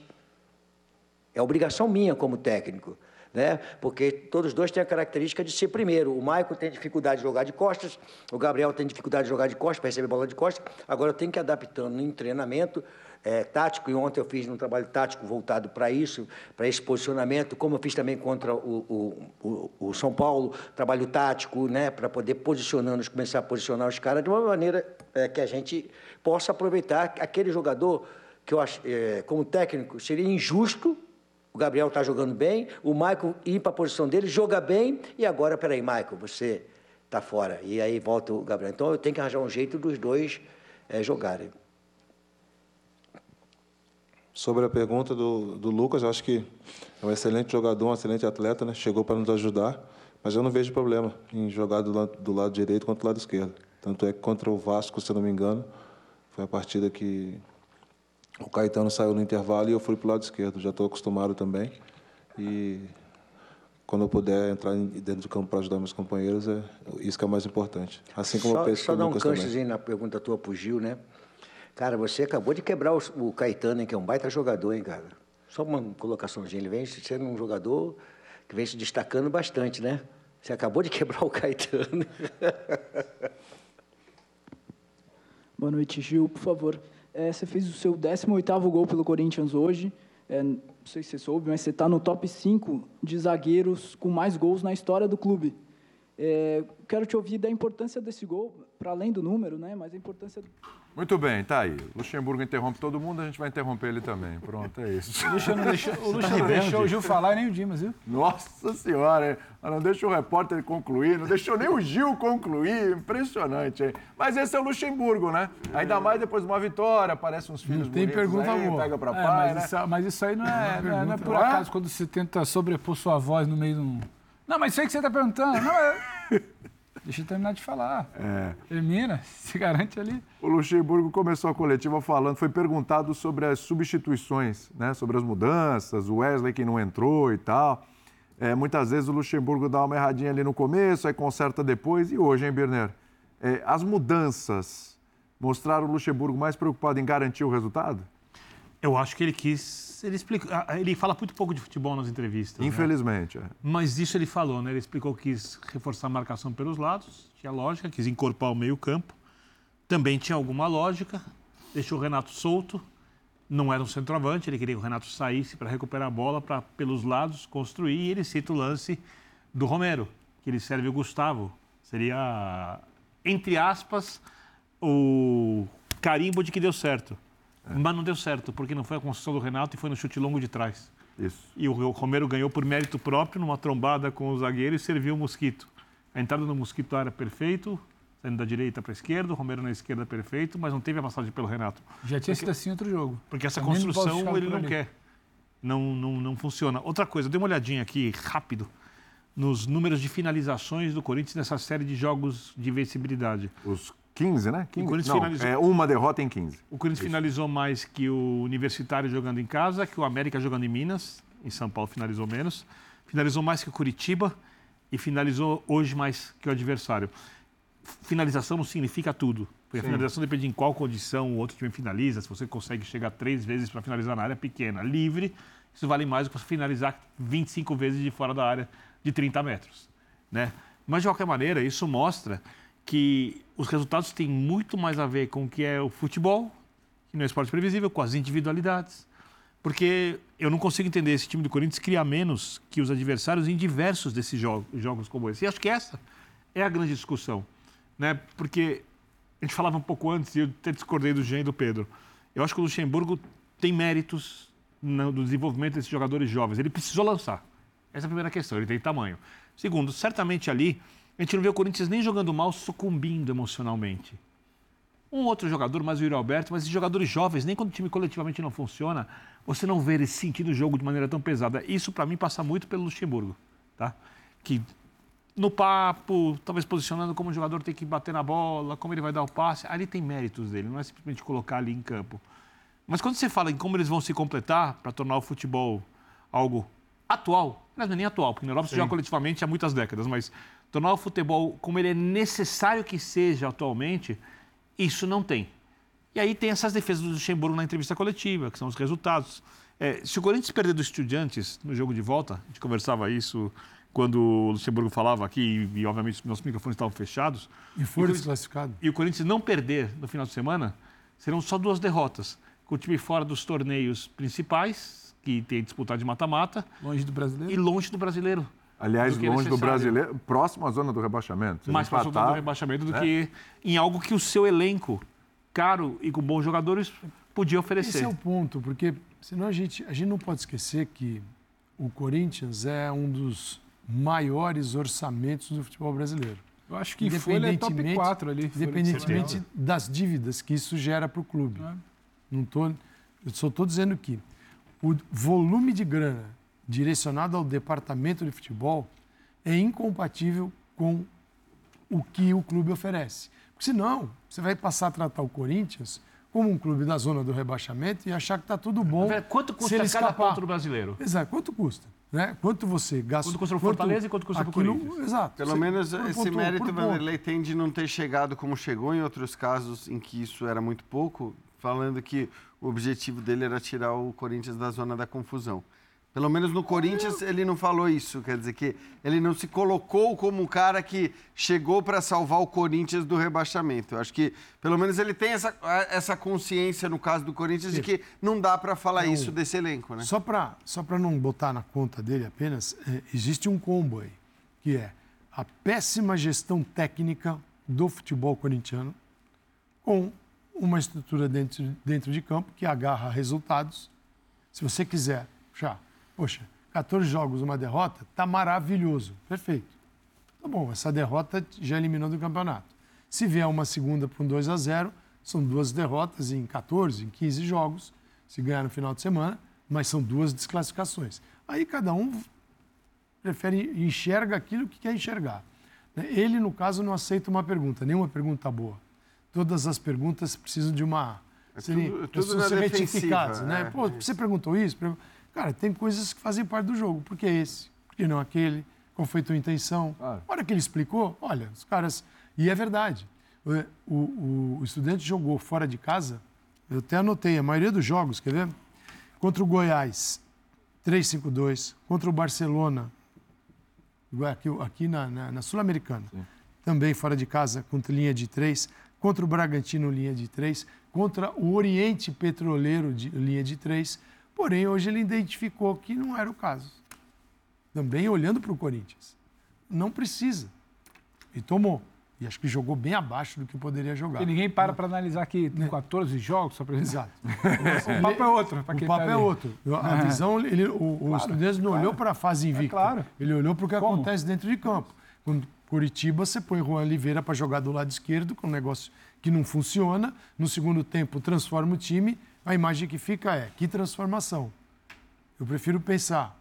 H: É obrigação minha como técnico né? Porque todos dois têm a característica de ser primeiro. O Maicon tem dificuldade de jogar de costas, o Gabriel tem dificuldade de jogar de costas, para receber bola de costas. Agora eu tenho que adaptando em treinamento é, tático, e ontem eu fiz um trabalho tático voltado para isso, para esse posicionamento, como eu fiz também contra o, o, o, o São Paulo, trabalho tático, né, para poder posicionando, começar a posicionar os caras de uma maneira é, que a gente possa aproveitar aquele jogador que eu acho, é, como técnico, seria injusto o Gabriel está jogando bem, o Michael ir para a posição dele, joga bem, e agora, peraí, Michael, você está fora. E aí volta o Gabriel. Então eu tenho que arranjar um jeito dos dois é, jogarem.
L: Sobre a pergunta do, do Lucas, eu acho que é um excelente jogador, um excelente atleta, né? chegou para nos ajudar, mas eu não vejo problema em jogar do lado, do lado direito quanto do lado esquerdo. Tanto é que contra o Vasco, se eu não me engano, foi a partida que o Caetano saiu no intervalo e eu fui para o lado esquerdo. Já estou acostumado também. E quando eu puder entrar dentro do campo para ajudar meus companheiros, é isso que é o mais importante. Assim como
H: só,
L: eu penso
H: Só dar um
L: canchezinho
H: na pergunta tua para o Gil, né? Cara, você acabou de quebrar o, o Caetano, hein, que é um baita jogador, hein, cara? Só uma colocaçãozinha. Ele vem sendo um jogador que vem se destacando bastante, né? Você acabou de *laughs* quebrar o Caetano. *laughs*
N: Boa noite, Gil, por favor. É, você fez o seu 18º gol pelo Corinthians hoje. É, não sei se você soube, mas você está no top 5 de zagueiros com mais gols na história do clube. É, quero te ouvir da importância desse gol, para além do número, né? Mas a importância do...
A: Muito bem, tá aí. Luxemburgo interrompe todo mundo, a gente vai interromper ele também. Pronto, é isso.
F: O Luxo não deixou, o, tá não deixou o Gil falar e nem o Dimas, viu?
A: Nossa senhora, hein? não deixa o repórter concluir, não deixou nem o Gil concluir. Impressionante, hein? Mas esse é o Luxemburgo, né? Ainda mais depois de uma vitória, aparecem uns filhos
B: não tem pergunta
A: aí,
B: boa.
A: pega pra
F: é,
A: pai,
F: mas,
A: né?
F: isso, mas isso aí não é, não é, não é por acaso, quando você tenta sobrepor sua voz no meio de um... Não, mas isso aí que você está perguntando, não é... Deixa eu terminar de falar. É. Termina, *laughs* se garante ali.
A: O Luxemburgo começou a coletiva falando, foi perguntado sobre as substituições, né? sobre as mudanças, o Wesley que não entrou e tal. É, muitas vezes o Luxemburgo dá uma erradinha ali no começo, aí conserta depois. E hoje, hein, Birner? É, as mudanças mostraram o Luxemburgo mais preocupado em garantir o resultado?
C: Eu acho que ele quis. Ele, explica, ah, ele fala muito pouco de futebol nas entrevistas.
A: Né? Infelizmente.
C: Né? É. Mas isso ele falou, né? Ele explicou que quis reforçar a marcação pelos lados, tinha lógica, quis encorpar o meio-campo. Também tinha alguma lógica, deixou o Renato solto. Não era um centroavante, ele queria que o Renato saísse para recuperar a bola, para pelos lados construir. E ele cita o lance do Romero, que ele serve o Gustavo. Seria, entre aspas, o carimbo de que deu certo. É. Mas não deu certo, porque não foi a construção do Renato e foi no chute longo de trás.
A: Isso.
C: E o Romero ganhou por mérito próprio, numa trombada com o zagueiro e serviu o Mosquito. A entrada do Mosquito era perfeito, saindo da direita para a esquerda, o Romero na esquerda perfeito, mas não teve a passagem pelo Renato.
F: Já tinha porque, sido assim outro jogo.
C: Porque essa Também construção não ele não ali. quer. Não, não, não funciona. Outra coisa, dei uma olhadinha aqui, rápido, nos números de finalizações do Corinthians nessa série de jogos de invencibilidade.
A: Os 15, né? 15. O Corinthians Não, finalizou... é uma derrota em 15.
C: O Corinthians Isso. finalizou mais que o Universitário jogando em casa, que o América jogando em Minas. Em São Paulo finalizou menos. Finalizou mais que o Curitiba e finalizou hoje mais que o adversário. Finalização não significa tudo. Porque Sim. a finalização depende em qual condição o outro time finaliza. Se você consegue chegar três vezes para finalizar na área pequena, livre, isso vale mais do que você finalizar 25 vezes de fora da área de 30 metros. Né? Mas, de qualquer maneira, isso mostra que os resultados têm muito mais a ver com o que é o futebol, que não é esporte previsível, com as individualidades. Porque eu não consigo entender esse time do Corinthians criar menos que os adversários em diversos desses jogos, jogos como esse. E acho que essa é a grande discussão. Né? Porque a gente falava um pouco antes, e eu até discordei do Jean e do Pedro. Eu acho que o Luxemburgo tem méritos no desenvolvimento desses jogadores jovens. Ele precisou lançar. Essa é a primeira questão, ele tem tamanho. Segundo, certamente ali, a gente não vê o Corinthians nem jogando mal, sucumbindo emocionalmente. Um outro jogador, mais o Yuri Alberto, mas esses jogadores jovens, nem quando o time coletivamente não funciona, você não vê eles sentindo o jogo de maneira tão pesada. Isso, para mim, passa muito pelo Luxemburgo, tá? Que no papo, talvez posicionando como o jogador tem que bater na bola, como ele vai dar o passe, ali tem méritos dele, não é simplesmente colocar ali em campo. Mas quando você fala em como eles vão se completar para tornar o futebol algo atual, não é nem atual, porque na Europa se joga coletivamente há muitas décadas, mas tornar o futebol como ele é necessário que seja atualmente, isso não tem. E aí tem essas defesas do Luxemburgo na entrevista coletiva, que são os resultados. É, se o Corinthians perder dos Estudiantes no jogo de volta, a gente conversava isso quando o Luxemburgo falava aqui, e, e obviamente os nossos microfones estavam fechados.
B: E for desclassificado.
C: E o Corinthians não perder no final de semana, serão só duas derrotas. Com o time fora dos torneios principais, que tem disputado de mata-mata.
B: Longe do brasileiro.
C: E longe do brasileiro.
A: Aliás,
C: do
A: longe do brasileiro, próximo à zona do rebaixamento.
C: Mais próximo do rebaixamento do
A: né?
C: que em algo que o seu elenco, caro e com bons jogadores, podia oferecer.
B: Esse é o ponto, porque senão a gente, a gente não pode esquecer que o Corinthians é um dos maiores orçamentos do futebol brasileiro.
F: Eu acho que folha é top
B: Independentemente-
F: 4 ali.
B: Independentemente das dívidas que isso gera para o clube.
F: É.
B: Não tô, eu só estou dizendo que o volume de grana direcionado ao departamento de futebol é incompatível com o que o clube oferece. Porque senão, você vai passar a tratar o Corinthians como um clube da zona do rebaixamento e achar que está tudo bom.
C: Quanto
B: se
C: custa
B: ele
C: cada
B: escapar.
C: ponto do brasileiro?
B: Exato, quanto custa? Né? Quanto você gasta?
C: Quanto custa pro Fortaleza e quanto custa pro Corinthians?
B: Exato.
E: Pelo
B: Você-
E: menos
B: por
E: esse
B: ponto-
E: mérito. Vanderlei, tem de não ter chegado como chegou em outros casos em que isso era muito pouco, falando que o objetivo dele era tirar o Corinthians da zona da confusão. Pelo menos no Corinthians ele não falou isso, quer dizer que ele não se colocou como um cara que chegou para salvar o Corinthians do rebaixamento. Eu acho que pelo menos ele tem essa, essa consciência no caso do Corinthians de que não dá para falar
B: Não.
E: isso desse elenco, né?
B: Só para só pra não botar na conta dele apenas, é, existe um combo aí, que é a péssima gestão técnica do futebol corintiano com uma estrutura dentro, dentro de campo que agarra resultados. Se você quiser puxar, poxa, 14 jogos, uma derrota, tá maravilhoso, perfeito. Tá bom, essa derrota já eliminou do campeonato. Se vier uma segunda para um 2 a 0 são duas derrotas em 14, em 15 jogos, se ganhar no final de semana, mas são duas desclassificações. Aí cada um prefere enxerga aquilo que quer enxergar. né? Ele, no caso, não aceita uma pergunta, nenhuma pergunta boa. Todas as perguntas precisam de uma.
E: É
B: serem-
E: tudo- tudo
B: precisam
E: na
B: ser
E: defensiva,
B: retificadas, né?
E: é,
B: Pô,
E: é
B: você perguntou isso? Cara, tem coisas que fazem parte do jogo. Por que esse? Por que não aquele? Qual foi a tua intenção? A hora que ele explicou, olha, os caras. E é verdade. O, o- o estudante jogou fora de casa, eu até anotei, a maioria dos jogos, quer ver? Contra o Goiás, 3-5-2. Contra o Barcelona, aqui, aqui na, na- na Sul-Americana, também fora de casa, contra linha de 3. Contra o Bragantino, linha de 3. Contra o Oriente Petroleiro, de, linha de 3. Porém, hoje ele identificou que não era o caso. Também olhando para o Corinthians. Não precisa. E tomou. E acho que jogou bem abaixo do que poderia jogar.
F: E ninguém para para analisar que tem 14 jogos, só para
B: Exato. *laughs*
F: o papo é outro.
B: O papo
F: tá
B: é outro. A
F: É.
B: visão, ele, o, o
F: Claro,
B: estudante não
F: claro.
B: olhou para a fase invicta.
F: claro.
B: Ele olhou para o que
F: Como?
B: acontece dentro de campo. Quando Curitiba, você põe Juan Oliveira para jogar do lado esquerdo, com um negócio que não funciona. No segundo tempo, transforma o time. A imagem que fica é: que transformação. Eu prefiro pensar,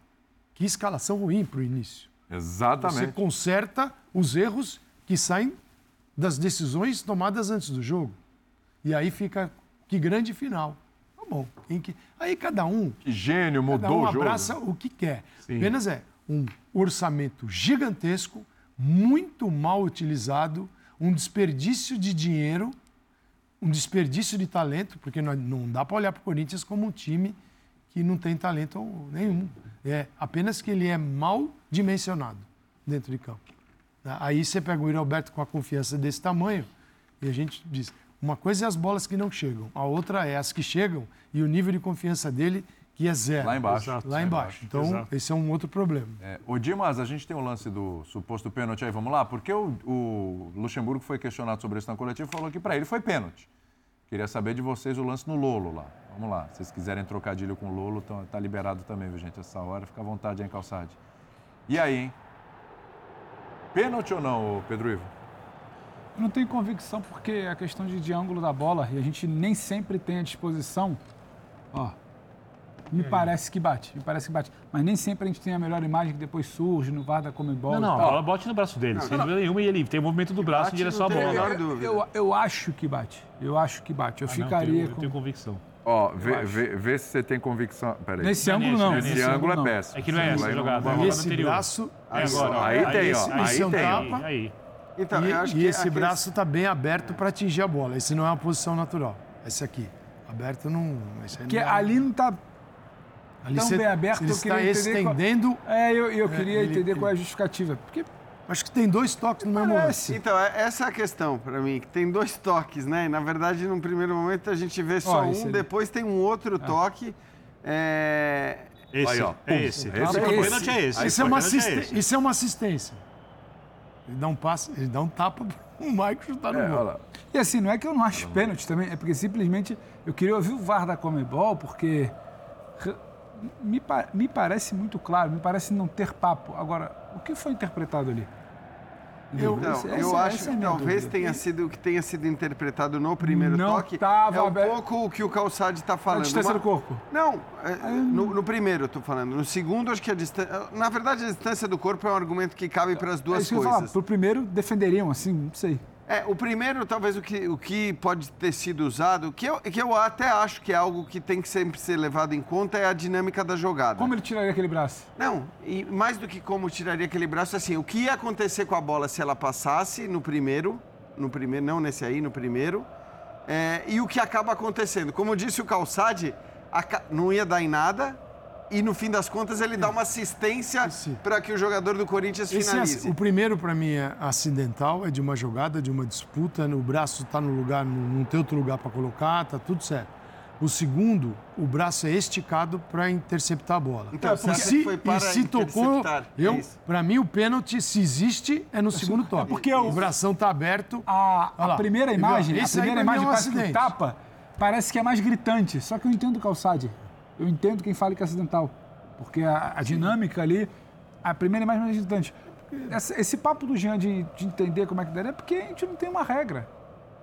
B: que escalação ruim para o início. Você
A: Exatamente.
B: conserta os erros que saem das decisões tomadas antes do jogo. E aí fica que grande final. Tá bom. Que... Aí cada um.
A: Que gênio,
B: cada
A: mudou
B: um
A: o jogo.
B: abraça o que quer.
A: Sim.
B: Apenas é um orçamento gigantesco, muito mal utilizado, um desperdício de dinheiro, um desperdício de talento, porque não, dá para olhar para o Corinthians como um time que não tem talento nenhum. É apenas que ele é mal dimensionado dentro de campo. Tá? Aí você pega o Yuri Alberto com a confiança desse tamanho e a gente diz, uma coisa é as bolas que não chegam, a outra é as que chegam e o nível de confiança dele que é zero.
A: Lá embaixo.
B: Lá
A: Exato,
B: embaixo.
A: lá embaixo.
B: Então,
A: Exato.
B: esse é um outro problema.
A: É, ô Dimas, a gente tem o lance do suposto pênalti aí, vamos lá? Porque o, o Luxemburgo foi questionado sobre isso na coletiva e falou que para ele foi pênalti. Queria saber de vocês o lance no Lolo lá. Vamos lá, se vocês quiserem trocadilho com o Lolo, tá, tá liberado também, viu gente? Essa hora, fica à vontade aí, Calçade. E aí, hein? Pênalti ou não, Pedro Ivo?
F: Eu não tenho convicção porque a questão de, de ângulo da bola e a gente nem sempre tem à disposição. Ó, me parece que bate, me parece que bate. Mas nem sempre a gente tem a melhor imagem que depois surge no VAR da Comebol.
C: Não, não, a bola bote no braço dele, sem dúvida nenhuma, e ele tem o movimento do braço em direção à bola.
F: Eu, eu, eu acho que bate. Eu acho que bate. Eu
C: Ah, não,
F: ficaria
C: eu tenho- eu
F: com.
C: tenho convicção.
A: Ó,
F: Eu
A: vê, vê, vê se você tem convicção. Peraí.
F: Nesse ângulo, não.
A: Nesse,
F: Nesse
A: ângulo
F: ângulo,
A: é
F: não.
A: péssimo.
C: É que não é essa jogada, é
A: no anterior.
B: braço-
C: É
A: Aí,
C: agora, ó.
A: aí
C: Aí
A: tem, ó.
B: esse-
A: Aí
B: esse é um
A: tem,
B: tapa.
C: Aí.
E: Então,
B: e
E: eu acho
B: e
E: que
B: esse braço está bem aberto para atingir a bola. Esse não é uma posição natural. Esse aqui. Aberto não. Esse aí
F: Porque
B: não dá.
F: ali não está tão bem aberto.
B: ele
F: eu
B: está
F: entender qual-
B: estendendo.
F: É, eu, eu
B: É,
F: queria
B: ele-
F: entender
B: ele-
F: qual é a justificativa. Porque
B: Acho que tem dois toques no mesmo lance.
E: Então, é- essa é a questão para mim, que tem dois toques, né? E, na verdade, num primeiro momento a gente vê só
F: esse
E: um,
F: ali.
E: depois tem um outro toque. É...
C: Esse,
A: Aí, ó.
C: é esse.
A: Esse
C: Esse,
A: é
C: o
A: esse.
C: pênalti é esse.
B: Isso é,
C: O
B: uma
C: esse.
B: isso é uma assistência. Ele dá um passe, ele dá um tapa pro *laughs* Michael chutar no
A: É,
B: gol.
F: E assim, não é que eu não acho pênalti também, é porque simplesmente eu queria ouvir o VAR da Comebol, porque me, me parece muito claro, me parece não ter papo. Agora, o que foi interpretado ali?
E: Eu,
F: Essa-
E: eu
F: essa-
E: acho
F: essa é a
E: que
F: minha
E: talvez
F: dúvida.
E: tenha sido o que tenha sido interpretado no primeiro
F: Não
E: toque.
F: tava
E: é um
F: aberto.
E: pouco o que o Calçade está
F: A
E: falando.
F: distância
E: Uma-
F: do corpo.
E: Não, é, no, no primeiro eu tô falando. No segundo, acho que a distância. Na verdade, a distância do corpo é um argumento que cabe para as
F: É
E: duas
F: eu falar.
E: coisas.
F: Pro primeiro, defenderiam, assim, não sei.
E: É, o primeiro, talvez o que, o que pode ter sido usado, que eu, que eu até acho que é algo que tem que sempre ser levado em conta, é a dinâmica da jogada.
F: Como ele tiraria aquele braço?
E: Não, e mais do que como tiraria aquele braço, assim, o que ia acontecer com a bola se ela passasse no primeiro, no primeiro, não nesse aí, no primeiro, é, e o que acaba acontecendo. Como disse o Calçade, não ia dar em nada, e no fim das contas ele dá uma assistência para que o jogador do Corinthians
B: Esse é
E: finalize.
B: assim, o primeiro, para mim, é acidental, é de uma jogada, de uma disputa, o braço está no lugar, não, não tem outro lugar para colocar, tá tudo certo. O segundo, o braço é esticado para interceptar a bola.
E: Então,
B: e
E: acha
B: se,
E: foi para
B: e se tocou?
E: É
B: eu,
E: isso.
B: para mim, o pênalti, se existe, é no segundo *laughs* toque.
F: porque
B: o
F: o-
B: bração está aberto.
F: A, a
B: lá.
F: primeira imagem, a
B: esse
F: primeira
B: mim é
F: imagem
B: um
F: parece que tapa parece que é mais gritante. Só que eu entendo o Calçade. Eu entendo quem fala que é acidental. Porque a, a dinâmica ali, a primeira imagem é mais gritante. Essa- esse papo do Jean de, de entender como é que dá é porque a gente não tem uma regra.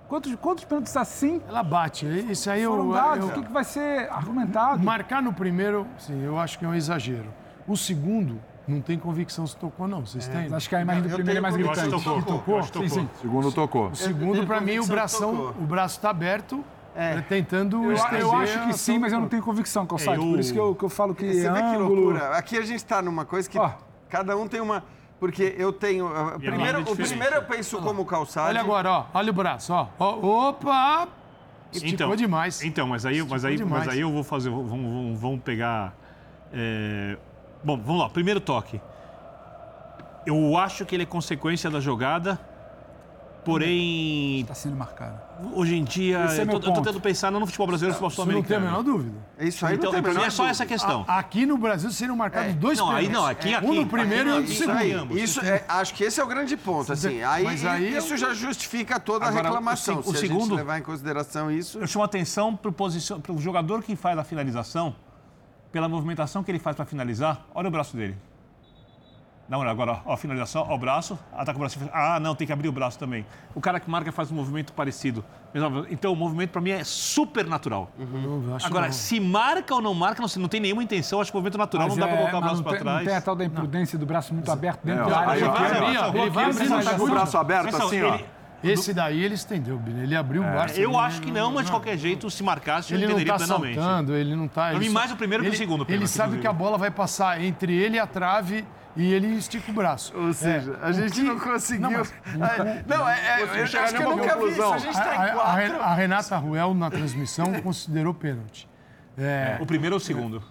F: Quantos, quantos pênaltis assim
B: Ela bate. Isso aí eu,
F: dados?
B: eu-
F: O que, que vai ser argumentado?
B: Marcar no primeiro, sim, eu acho que é um exagero. O segundo, não tem convicção se tocou, não. Vocês têm?
F: Acho que a imagem do
E: Eu
F: primeiro é mais gritante.
C: tocou. Acho que
F: Sim,
C: tocou.
F: sim.
A: Segundo tocou.
B: O segundo, para mim, o bração,
E: tocou.
B: o braço está aberto,
E: É.
B: é, tentando
F: Eu, eu acho que sim, mas eu não tenho convicção, Calçade.
C: É, eu-
F: Por isso que eu, que eu falo que
E: Você vê que loucura. Aqui a gente está numa coisa que
F: Ó.
E: cada um tem uma. Porque eu tenho. uh, Primeiro,
C: é
E: o primeiro eu penso como calçado.
B: Olha agora, ó. Olha o braço, ó. Ó, Opa! Esticou demais.
C: Então, mas aí, mas, aí,
B: Esticou
C: mas
B: demais.
C: aí eu vou fazer. Vamos, vamos, vamos pegar. é, Bom, vamos lá. Primeiro toque. Eu acho que ele é consequência da jogada. Porém,
F: Está sendo marcado.
C: Hoje em dia,
F: Esse é
C: eu,
F: meu
C: tô, eu tô
F: ponto.
C: tentando pensar não no futebol brasileiro, no futebol
B: Você não tem a
C: sul-americano.
B: menor dúvida.
E: Isso aí
C: Então,
E: não tem a
C: é só essa questão.
B: A- Aqui no Brasil seriam marcados dois
C: Não, aí não, aqui, aqui.
B: Um no primeiro e um no
E: Isso
B: segundo.
E: aí,
C: ambos.
E: isso é, acho que esse é o grande ponto, assim. Aí,
B: Mas aí
E: isso
B: eu-
E: já justifica toda a
C: Agora, o
E: reclamação.
C: se- o
E: se a gente
C: segundo-
E: levar em consideração isso.
C: Eu chamo a atenção para o jogador que faz a finalização, pela movimentação que ele faz para finalizar. Olha o braço dele. Dá uma olhada agora, ó, a finalização, ó, o braço, ataca o braço. Ah, não, tem que abrir o braço também. O cara que marca faz um movimento parecido. Então, o movimento para mim é super natural.
B: Eu acho
C: Agora,
B: não.
C: se marca ou não marca, não, não tem nenhuma intenção, acho que o movimento natural
F: Mas
C: não dá para
F: é,
C: colocar o braço
F: não
C: para
F: tem- Não
C: trás.
F: tem a tal da imprudência do braço muito aberto dentro
A: É,
F: da
A: ó,
F: área. Ele vai
B: Ele
F: ele.
A: Com o braço aberto assim,
C: ele-
A: ó.
B: Esse daí ele estendeu. Ele abriu o braço.
C: Eu
B: ele
C: acho que não, mas de
B: não.
C: qualquer jeito, se marcasse, eu
B: Ele não
C: entenderia
B: está
C: plenamente.
B: saltando, ele não está...
C: Mim, mais o primeiro que o segundo
B: Ele sabe que a bola vai passar entre ele e a trave e ele estica o braço.
E: Ou seja,
B: É,
E: a
B: o
E: gente
B: que-
E: não conseguiu.
B: Não, mas-
E: É, Não, é, é, eu acho que eu nunca vi isso. A gente tá
B: A,
E: em
B: a-
E: quatro.
B: a Renata Ruel, na transmissão, considerou pênalti. É,
C: O primeiro ou o segundo?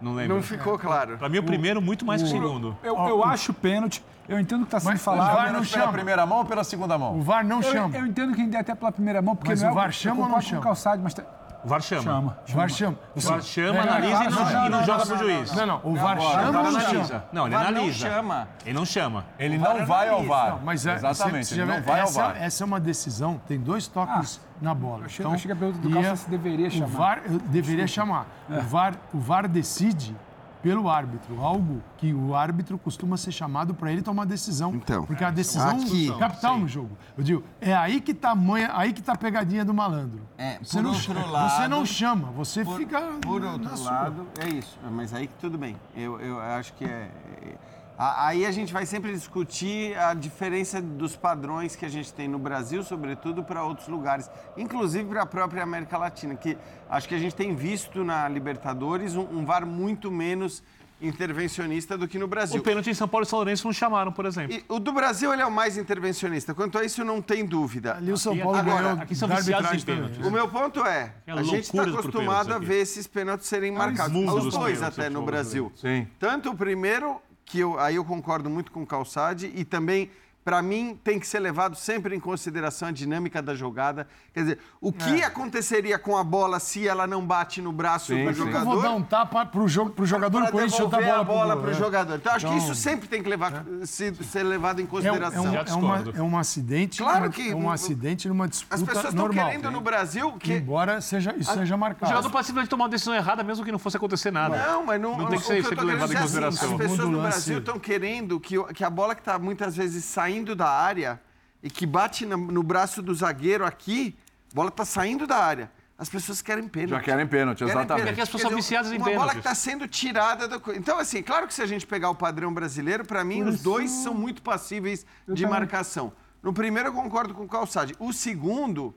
C: Não lembro.
E: Não ficou claro.
C: Pra mim, o primeiro muito mais que o segundo.
F: Eu, eu acho pênalti. Eu entendo que está sendo
B: Mas o
F: falado.
B: VAR não
F: acho-
A: Pela
B: chama.
A: primeira mão ou pela segunda mão?
B: o VAR não
F: Eu,
B: chama.
F: eu entendo que ainda é até pela primeira mão, porque
B: Mas
F: não
B: o
F: é
B: VAR chama ou não
F: com
B: chama?
F: o calçado, mas tá-
C: O VAR chama.
F: Chama.
B: O VAR chama.
C: O VAR chama,
B: É,
C: analisa e não, e não joga pro juiz.
B: Não, não. O VAR chama ou não
C: analisa.
B: chama?
C: Não, ele
A: O VAR não
C: analisa.
A: chama.
C: Ele não chama.
A: Ele não vai ao VAR.
B: Mas é,
A: Exatamente, ele não vai ao
B: essa,
A: VAR.
B: essa é uma decisão, tem dois toques na bola.
F: Eu achei,
B: Então,
F: eu que a pergunta do Calça
B: é-
F: se deveria chamar.
B: VAR deveria chamar.
F: É.
B: O, VAR, o VAR decide pelo árbitro, algo que o árbitro costuma ser chamado para ele tomar decisão.
E: Então,
B: porque a decisão
E: aqui-
B: é capital no jogo. Eu digo, é aí que tá a manha, aí que tá a pegadinha do malandro.
E: É,
B: você
E: por
B: não,
E: lado-
B: você não chama, você
E: por,
B: fica
E: Por
B: na
E: outro
B: sua.
E: lado, é isso. Mas aí que tudo bem. Eu, eu acho que é. é- Aí a gente vai sempre discutir a diferença dos padrões que a gente tem no Brasil, sobretudo para outros lugares, inclusive para a própria América Latina, que acho que a gente tem visto na Libertadores um, um VAR muito menos intervencionista do que no Brasil.
C: O pênalti em São Paulo e São Lourenço não chamaram, por exemplo.
E: E o do Brasil ele é o mais intervencionista. Quanto a isso, não tem dúvida.
B: Ali o São
C: Aqui-
B: Paulo
E: agora,
B: ganhou
C: aqui são viciados em
B: arbitragem
C: pênalti.
B: também.
E: O meu ponto é,
C: É
E: a gente está acostumado
C: pênaltis
E: a ver esses pênaltis serem marcados.
C: mundo
E: Os dois
C: pênaltis
E: até
C: no
E: Brasil.
A: Sim.
E: Tanto o primeiro, que eu, aí eu concordo muito com o Calçade, e também, para mim, tem que ser levado sempre em consideração a dinâmica da jogada. Quer dizer, o que aconteceria com a bola se ela não bate no braço
A: Sim,
E: do
A: sim.
B: Eu
E: jogador?
B: vou dar um tapa pro, jogo, pro jogador
E: para
B: do Corinthians chutar a
E: a
B: bola,
E: bola
B: pro
E: o
B: é.
E: jogador. Então, acho que
B: Então,
E: isso sempre tem que levar, se- ser levado em
B: É um, é,
E: consideração.
B: um,
C: Já
B: é, uma, é um acidente,
E: Claro
B: uma-
E: que
B: é um acidente numa disputa
E: As pessoas estão querendo no Brasil que...
B: Embora seja, isso seja
C: O
B: marcado.
C: jogador pode simplesmente tomar uma decisão errada, mesmo que não fosse acontecer nada.
E: Não, mas não,
C: Não tem que
E: o
C: ser
E: eu querendo
C: levado em
E: dizer assim,
C: consideração.
E: as pessoas no Brasil estão querendo que, o- que a bola que está muitas vezes saindo da área e que bate no braço do zagueiro aqui, a bola está saindo da área. As pessoas querem pênalti.
A: Já querem pênalti,
E: Querem
A: exatamente.
E: pênalti.
C: Porque as pessoas são
E: dizer,
C: viciadas em
E: Uma bola que está sendo tirada da coisa. Então, assim, claro que se a gente pegar o padrão brasileiro, para mim, os dois são muito passíveis de
F: também.
E: marcação. No primeiro, eu concordo com o Calçade. O segundo,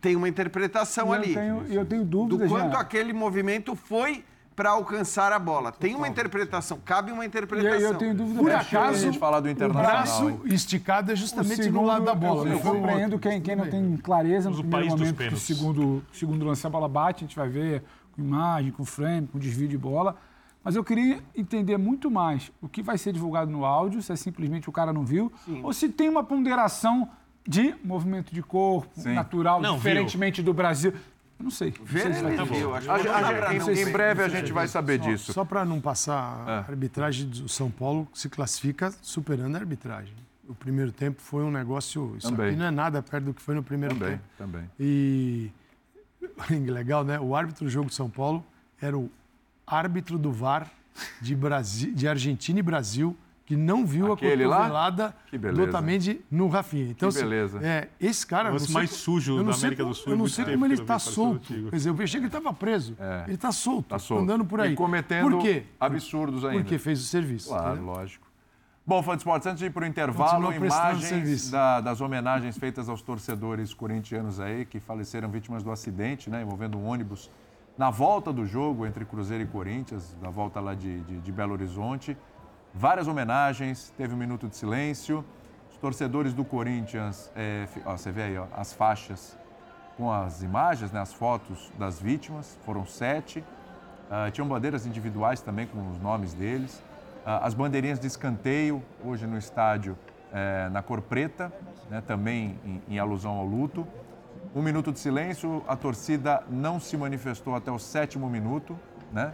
E: tem uma interpretação
F: eu
E: ali.
F: tenho- e eu tenho
E: Do
F: dúvidas,
E: quanto
F: Jean.
E: aquele movimento foi para alcançar a bola. Tem uma interpretação, cabe uma
F: E
E: interpretação.
F: aí eu tenho dúvida
B: Por
F: porque
B: acaso,
A: falar do
B: o
A: Internacional,
B: braço
A: hein?
B: esticado é
F: o
B: justamente
F: segundo,
B: no lado da bola.
F: Eu,
B: não
F: eu
B: o
F: compreendo quem, quem não tem clareza no
C: o
F: primeiro momento que o segundo, segundo lance a bola bate, a gente vai ver com imagem, com frame, com desvio de bola. Mas eu queria entender muito mais o que vai ser divulgado no áudio, se é simplesmente o cara não viu, ou se tem uma ponderação de movimento de corpo
A: Sim.
F: natural,
C: Não,
F: diferentemente do Brasil. Eu não sei. Ter.
E: viu, acho que
A: A a em, breve a gente vai saber
B: Só-
A: disso.
B: Só para não passar,
A: É.
B: a arbitragem do São Paulo se classifica superando a arbitragem. O primeiro tempo foi um negócio. Isso
A: Também.
B: aqui não é nada perto do que foi no primeiro
A: Também,
B: tempo.
A: também.
B: E *laughs* legal, né? O árbitro do jogo de São Paulo era o árbitro do VAR de, Brasi... de Argentina e Brasil, que não viu
A: Aquele
B: a cotovelada do. Otamendi no Rafinha. Então,
A: Que
B: assim,
A: beleza.
B: é, esse cara...
C: O mais
B: co-
C: sujo da América
B: como-
C: do Sul,
B: Eu não sei como ele está solto. Quer dizer, eu achei que ele estava preso.
A: É.
B: Ele está solto,
A: Tá solto.
B: andando por aí.
A: E cometendo
B: Por quê?
A: absurdos ainda.
B: Porque fez o serviço.
A: Claro,
B: entendeu?
A: lógico. Bom, fã de esportes, antes de ir para o intervalo, imagens da- das homenagens feitas aos torcedores corintianos aí, que faleceram vítimas do acidente, né, envolvendo um ônibus na volta do jogo entre Cruzeiro e Corinthians, na volta lá de, de- de Belo Horizonte. Várias homenagens, teve um minuto de silêncio. Os torcedores do Corinthians, é, ó, você vê aí ó, as faixas com as imagens, né, as fotos das vítimas, foram sete. Ah, tinham bandeiras individuais também com os nomes deles. Ah, as bandeirinhas de escanteio, hoje no estádio, eh, na cor preta, né, também em, em alusão ao luto. Um minuto de silêncio, a torcida não se manifestou até o sétimo minuto, né?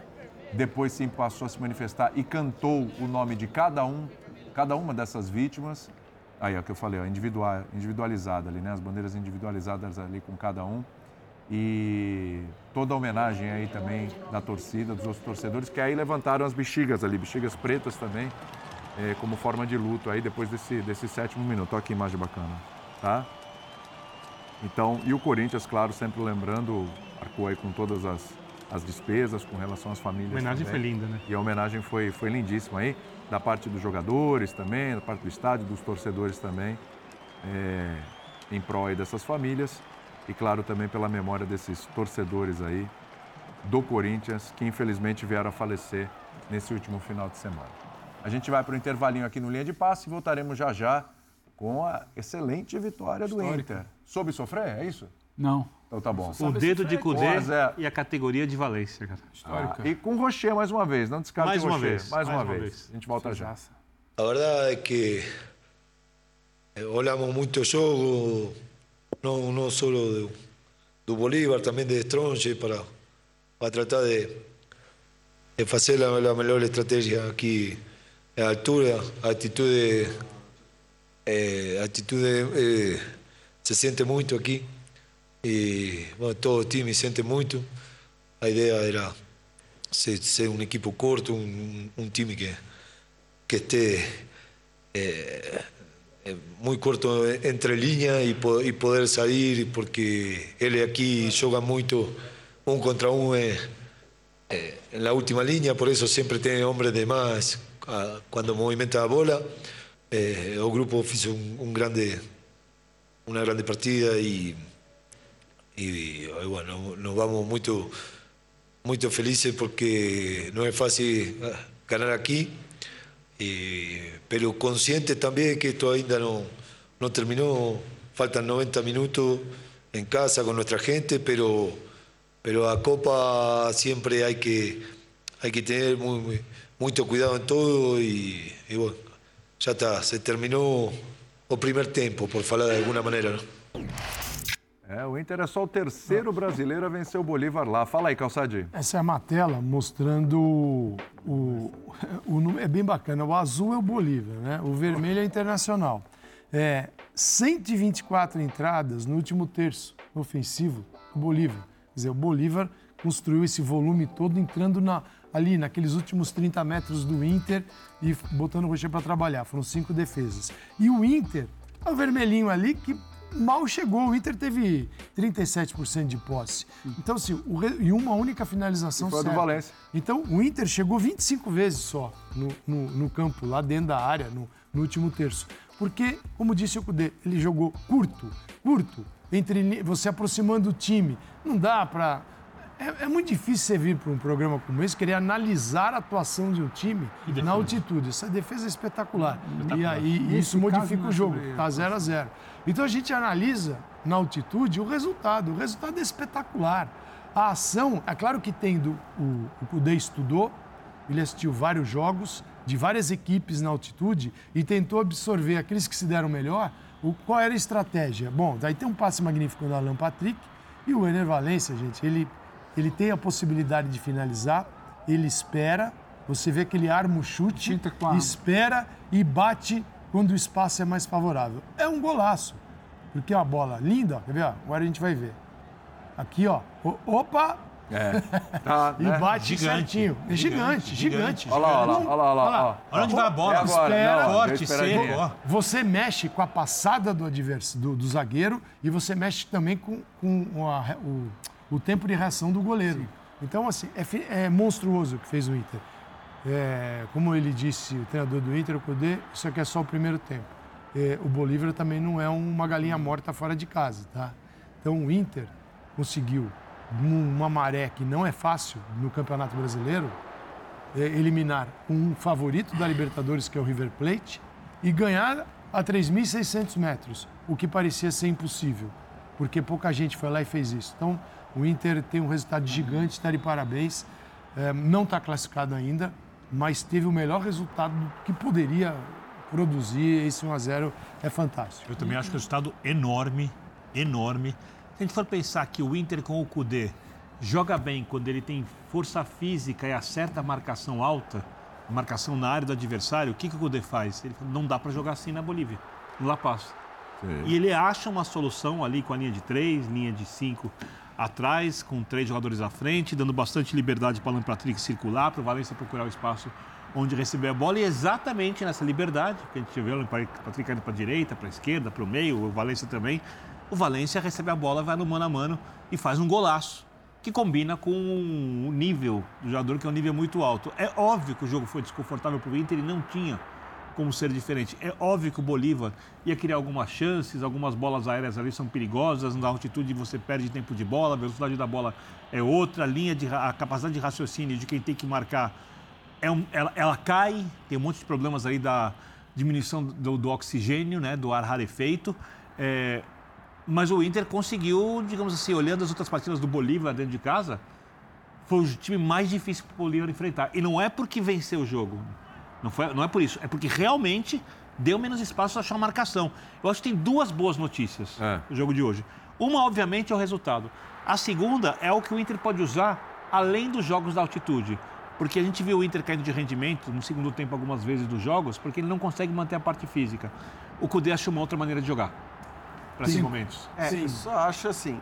A: Depois sim passou a se manifestar e cantou o nome de cada um, cada uma dessas vítimas. Aí é o que eu falei, ó, individual, individualizada ali, né? As bandeiras individualizadas ali com cada um. E toda a homenagem aí também da torcida, dos outros torcedores, que aí levantaram as bexigas ali, bexigas pretas também, eh, como forma de luto aí depois desse, desse sétimo minuto. Olha que imagem bacana, tá? Então, e o Corinthians, claro, sempre lembrando, arcou aí com todas as, as despesas com relação às famílias.
C: A homenagem
A: também.
C: foi linda, né?
A: E a homenagem foi, foi lindíssima aí, da parte dos jogadores também, da parte do estádio, dos torcedores também, é, em prol aí dessas famílias. E claro, também pela memória desses torcedores aí do Corinthians, que infelizmente vieram a falecer nesse último final de semana. A gente vai para o intervalinho aqui no Linha de Passe e voltaremos já já com a excelente vitória do Inter. Soube sofrer, é isso?
F: Não.
A: Então tá bom.
C: O dedo de Cudê
A: 1 a 0.
C: e a categoria de Valência, cara.
A: Ah, e com o Rocher mais uma vez, não descarte
C: Mais
A: o
C: uma
A: Rocher.
C: vez,
A: Mais,
C: mais
A: uma,
C: uma
A: vez.
C: vez.
A: A gente volta já.
O: A verdade é que eh, olhamos muito o jogo, não, não só de, do Bolívar, também de Stronge, para, para tratar de, de fazer a, a melhor estratégia aqui a altura, a atitude, eh, a atitude eh, se sente muito aqui e bueno, todo o time sente muito. A ideia era ser, ser um equipo curto, um, um time que, que esteja eh, eh, muy corto entre linhas e, e poder sair, porque ele aqui joga muito um contra um eh, eh, na última linha, por isso sempre tem homens de mais quando movimenta a bola. Eh, o grupo fez um, um grande, uma grande partida e, e, e bueno, nos vamos muito muito felizes porque não é fácil ganhar aqui, eh, pero consciente também que isto ainda não, não terminou, faltan 90 minutos em casa com nossa gente, pero, pero a Copa sempre hay que, hay que tener muy, muy, muito cuidado em tudo e, e bueno, já está, se terminou o primeiro tempo, por falar de alguma maneira. Não?
A: É, o Inter é só o terceiro brasileiro a vencer o Bolívar lá. Fala aí, Calçadinho.
B: Essa é uma tela mostrando o, o, o, É bem bacana. O azul é o Bolívar, né? O vermelho é internacional. É, 124 entradas no último terço ofensivo do Bolívar. Quer dizer, o Bolívar construiu esse volume todo entrando na, ali naqueles últimos 30 metros do Inter e botando o Rocher para trabalhar. Foram cinco defesas. E o Inter, é o vermelhinho ali que mal chegou. O Inter teve 37% de posse. Então, assim, o, e uma única finalização
A: e foi
B: certa.
A: do Valência.
B: Então, o Inter chegou 25 vezes só no, no, no campo, lá dentro da área, no, no, último terço. Porque, como disse o Cudê, ele jogou curto, curto, entre você aproximando o time. Não dá para é, é, muito difícil você vir para um programa como esse, querer analisar a atuação de um time na altitude. Essa defesa é espetacular. espetacular. E, e isso modifica o jogo, está 0 a 0 Então a gente analisa na altitude o resultado. O resultado é espetacular. A ação, é claro que tendo o, o Kudê estudou, ele assistiu vários jogos de várias equipes na altitude e tentou absorver aqueles que se deram melhor. O, qual era a estratégia? Bom, daí tem um passe magnífico do Alan Patrick e o Ener Valência, gente, ele ele tem a possibilidade de finalizar, ele espera, você vê que ele arma o chute, espera e bate quando o espaço é mais favorável. É um golaço, porque é uma bola linda, quer ver? Agora a gente vai ver. Aqui, ó. Opa!
A: É. *laughs* Tá,
B: e né? bate gigante. certinho. É gigante, gigante. gigante.
A: Olha lá, olha lá, olha lá. Olha lá.
C: Olha onde vai a bola. É
B: espera,
C: Não, forte, seco.
B: Você mexe com a passada do adversário, do, do zagueiro, e você mexe também com, com a, o o tempo de reação do goleiro. Sim. Então, assim, é, é, monstruoso o que fez o Inter. É, como ele disse, o treinador do Inter, o Codê, isso aqui é só o primeiro tempo. É, o Bolívar também não é uma galinha morta fora de casa, tá? Então, o Inter conseguiu, numa maré que não é fácil no Campeonato Brasileiro, é, eliminar um favorito da Libertadores, que é o River Plate, e ganhar a 3.600 metros, o que parecia ser impossível, porque pouca gente foi lá e fez isso. Então, o Inter tem um resultado gigante, está de parabéns. É, não está classificado ainda, mas teve o melhor resultado que poderia produzir. Esse 1x0 é fantástico.
C: Eu também acho que é um resultado enorme, enorme. Se a gente for pensar que o Inter com o Cudê joga bem quando ele tem força física e acerta a marcação alta, a marcação na área do adversário, o que, que o Cudê faz? Ele fala, não dá para jogar assim na Bolívia, no La Paz. Sim. E ele acha uma solução ali com a linha de três, linha de cinco atrás, com três jogadores à frente, dando bastante liberdade para o Patrick circular, para o Valência procurar o espaço onde receber a bola. E exatamente nessa liberdade, que a gente vê o Patrick indo para a direita, para a esquerda, para o meio, o Valência também, o Valência recebe a bola, vai no mano a mano e faz um golaço, que combina com o nível do jogador, que é um nível muito alto. É óbvio que o jogo foi desconfortável para o Inter e não tinha como ser diferente. É óbvio que o Bolívar ia criar algumas chances, algumas bolas aéreas ali são perigosas, na altitude você perde tempo de bola, a velocidade da bola é outra, a linha de a capacidade de raciocínio de quem tem que marcar é um, ela, ela, cai, tem um monte de problemas aí da diminuição do, do oxigênio, né, do ar rarefeito. É, mas o Inter conseguiu, digamos assim, olhando as outras partidas do Bolívar dentro de casa, foi o time mais difícil para o Bolívar enfrentar. E não é porque venceu o jogo. Não, foi, não é por isso, é porque realmente deu menos espaço para achar uma marcação. Eu acho que tem duas boas notícias é. no jogo de hoje. Uma, obviamente, é o resultado. A segunda é o que o Inter pode usar além dos jogos da altitude. Porque a gente viu o Inter caindo de rendimento no segundo tempo algumas vezes dos jogos, porque ele não consegue manter a parte física. O Cudê achou uma outra maneira de jogar para esses momentos.
E: É,
C: Sim.
E: só acho assim.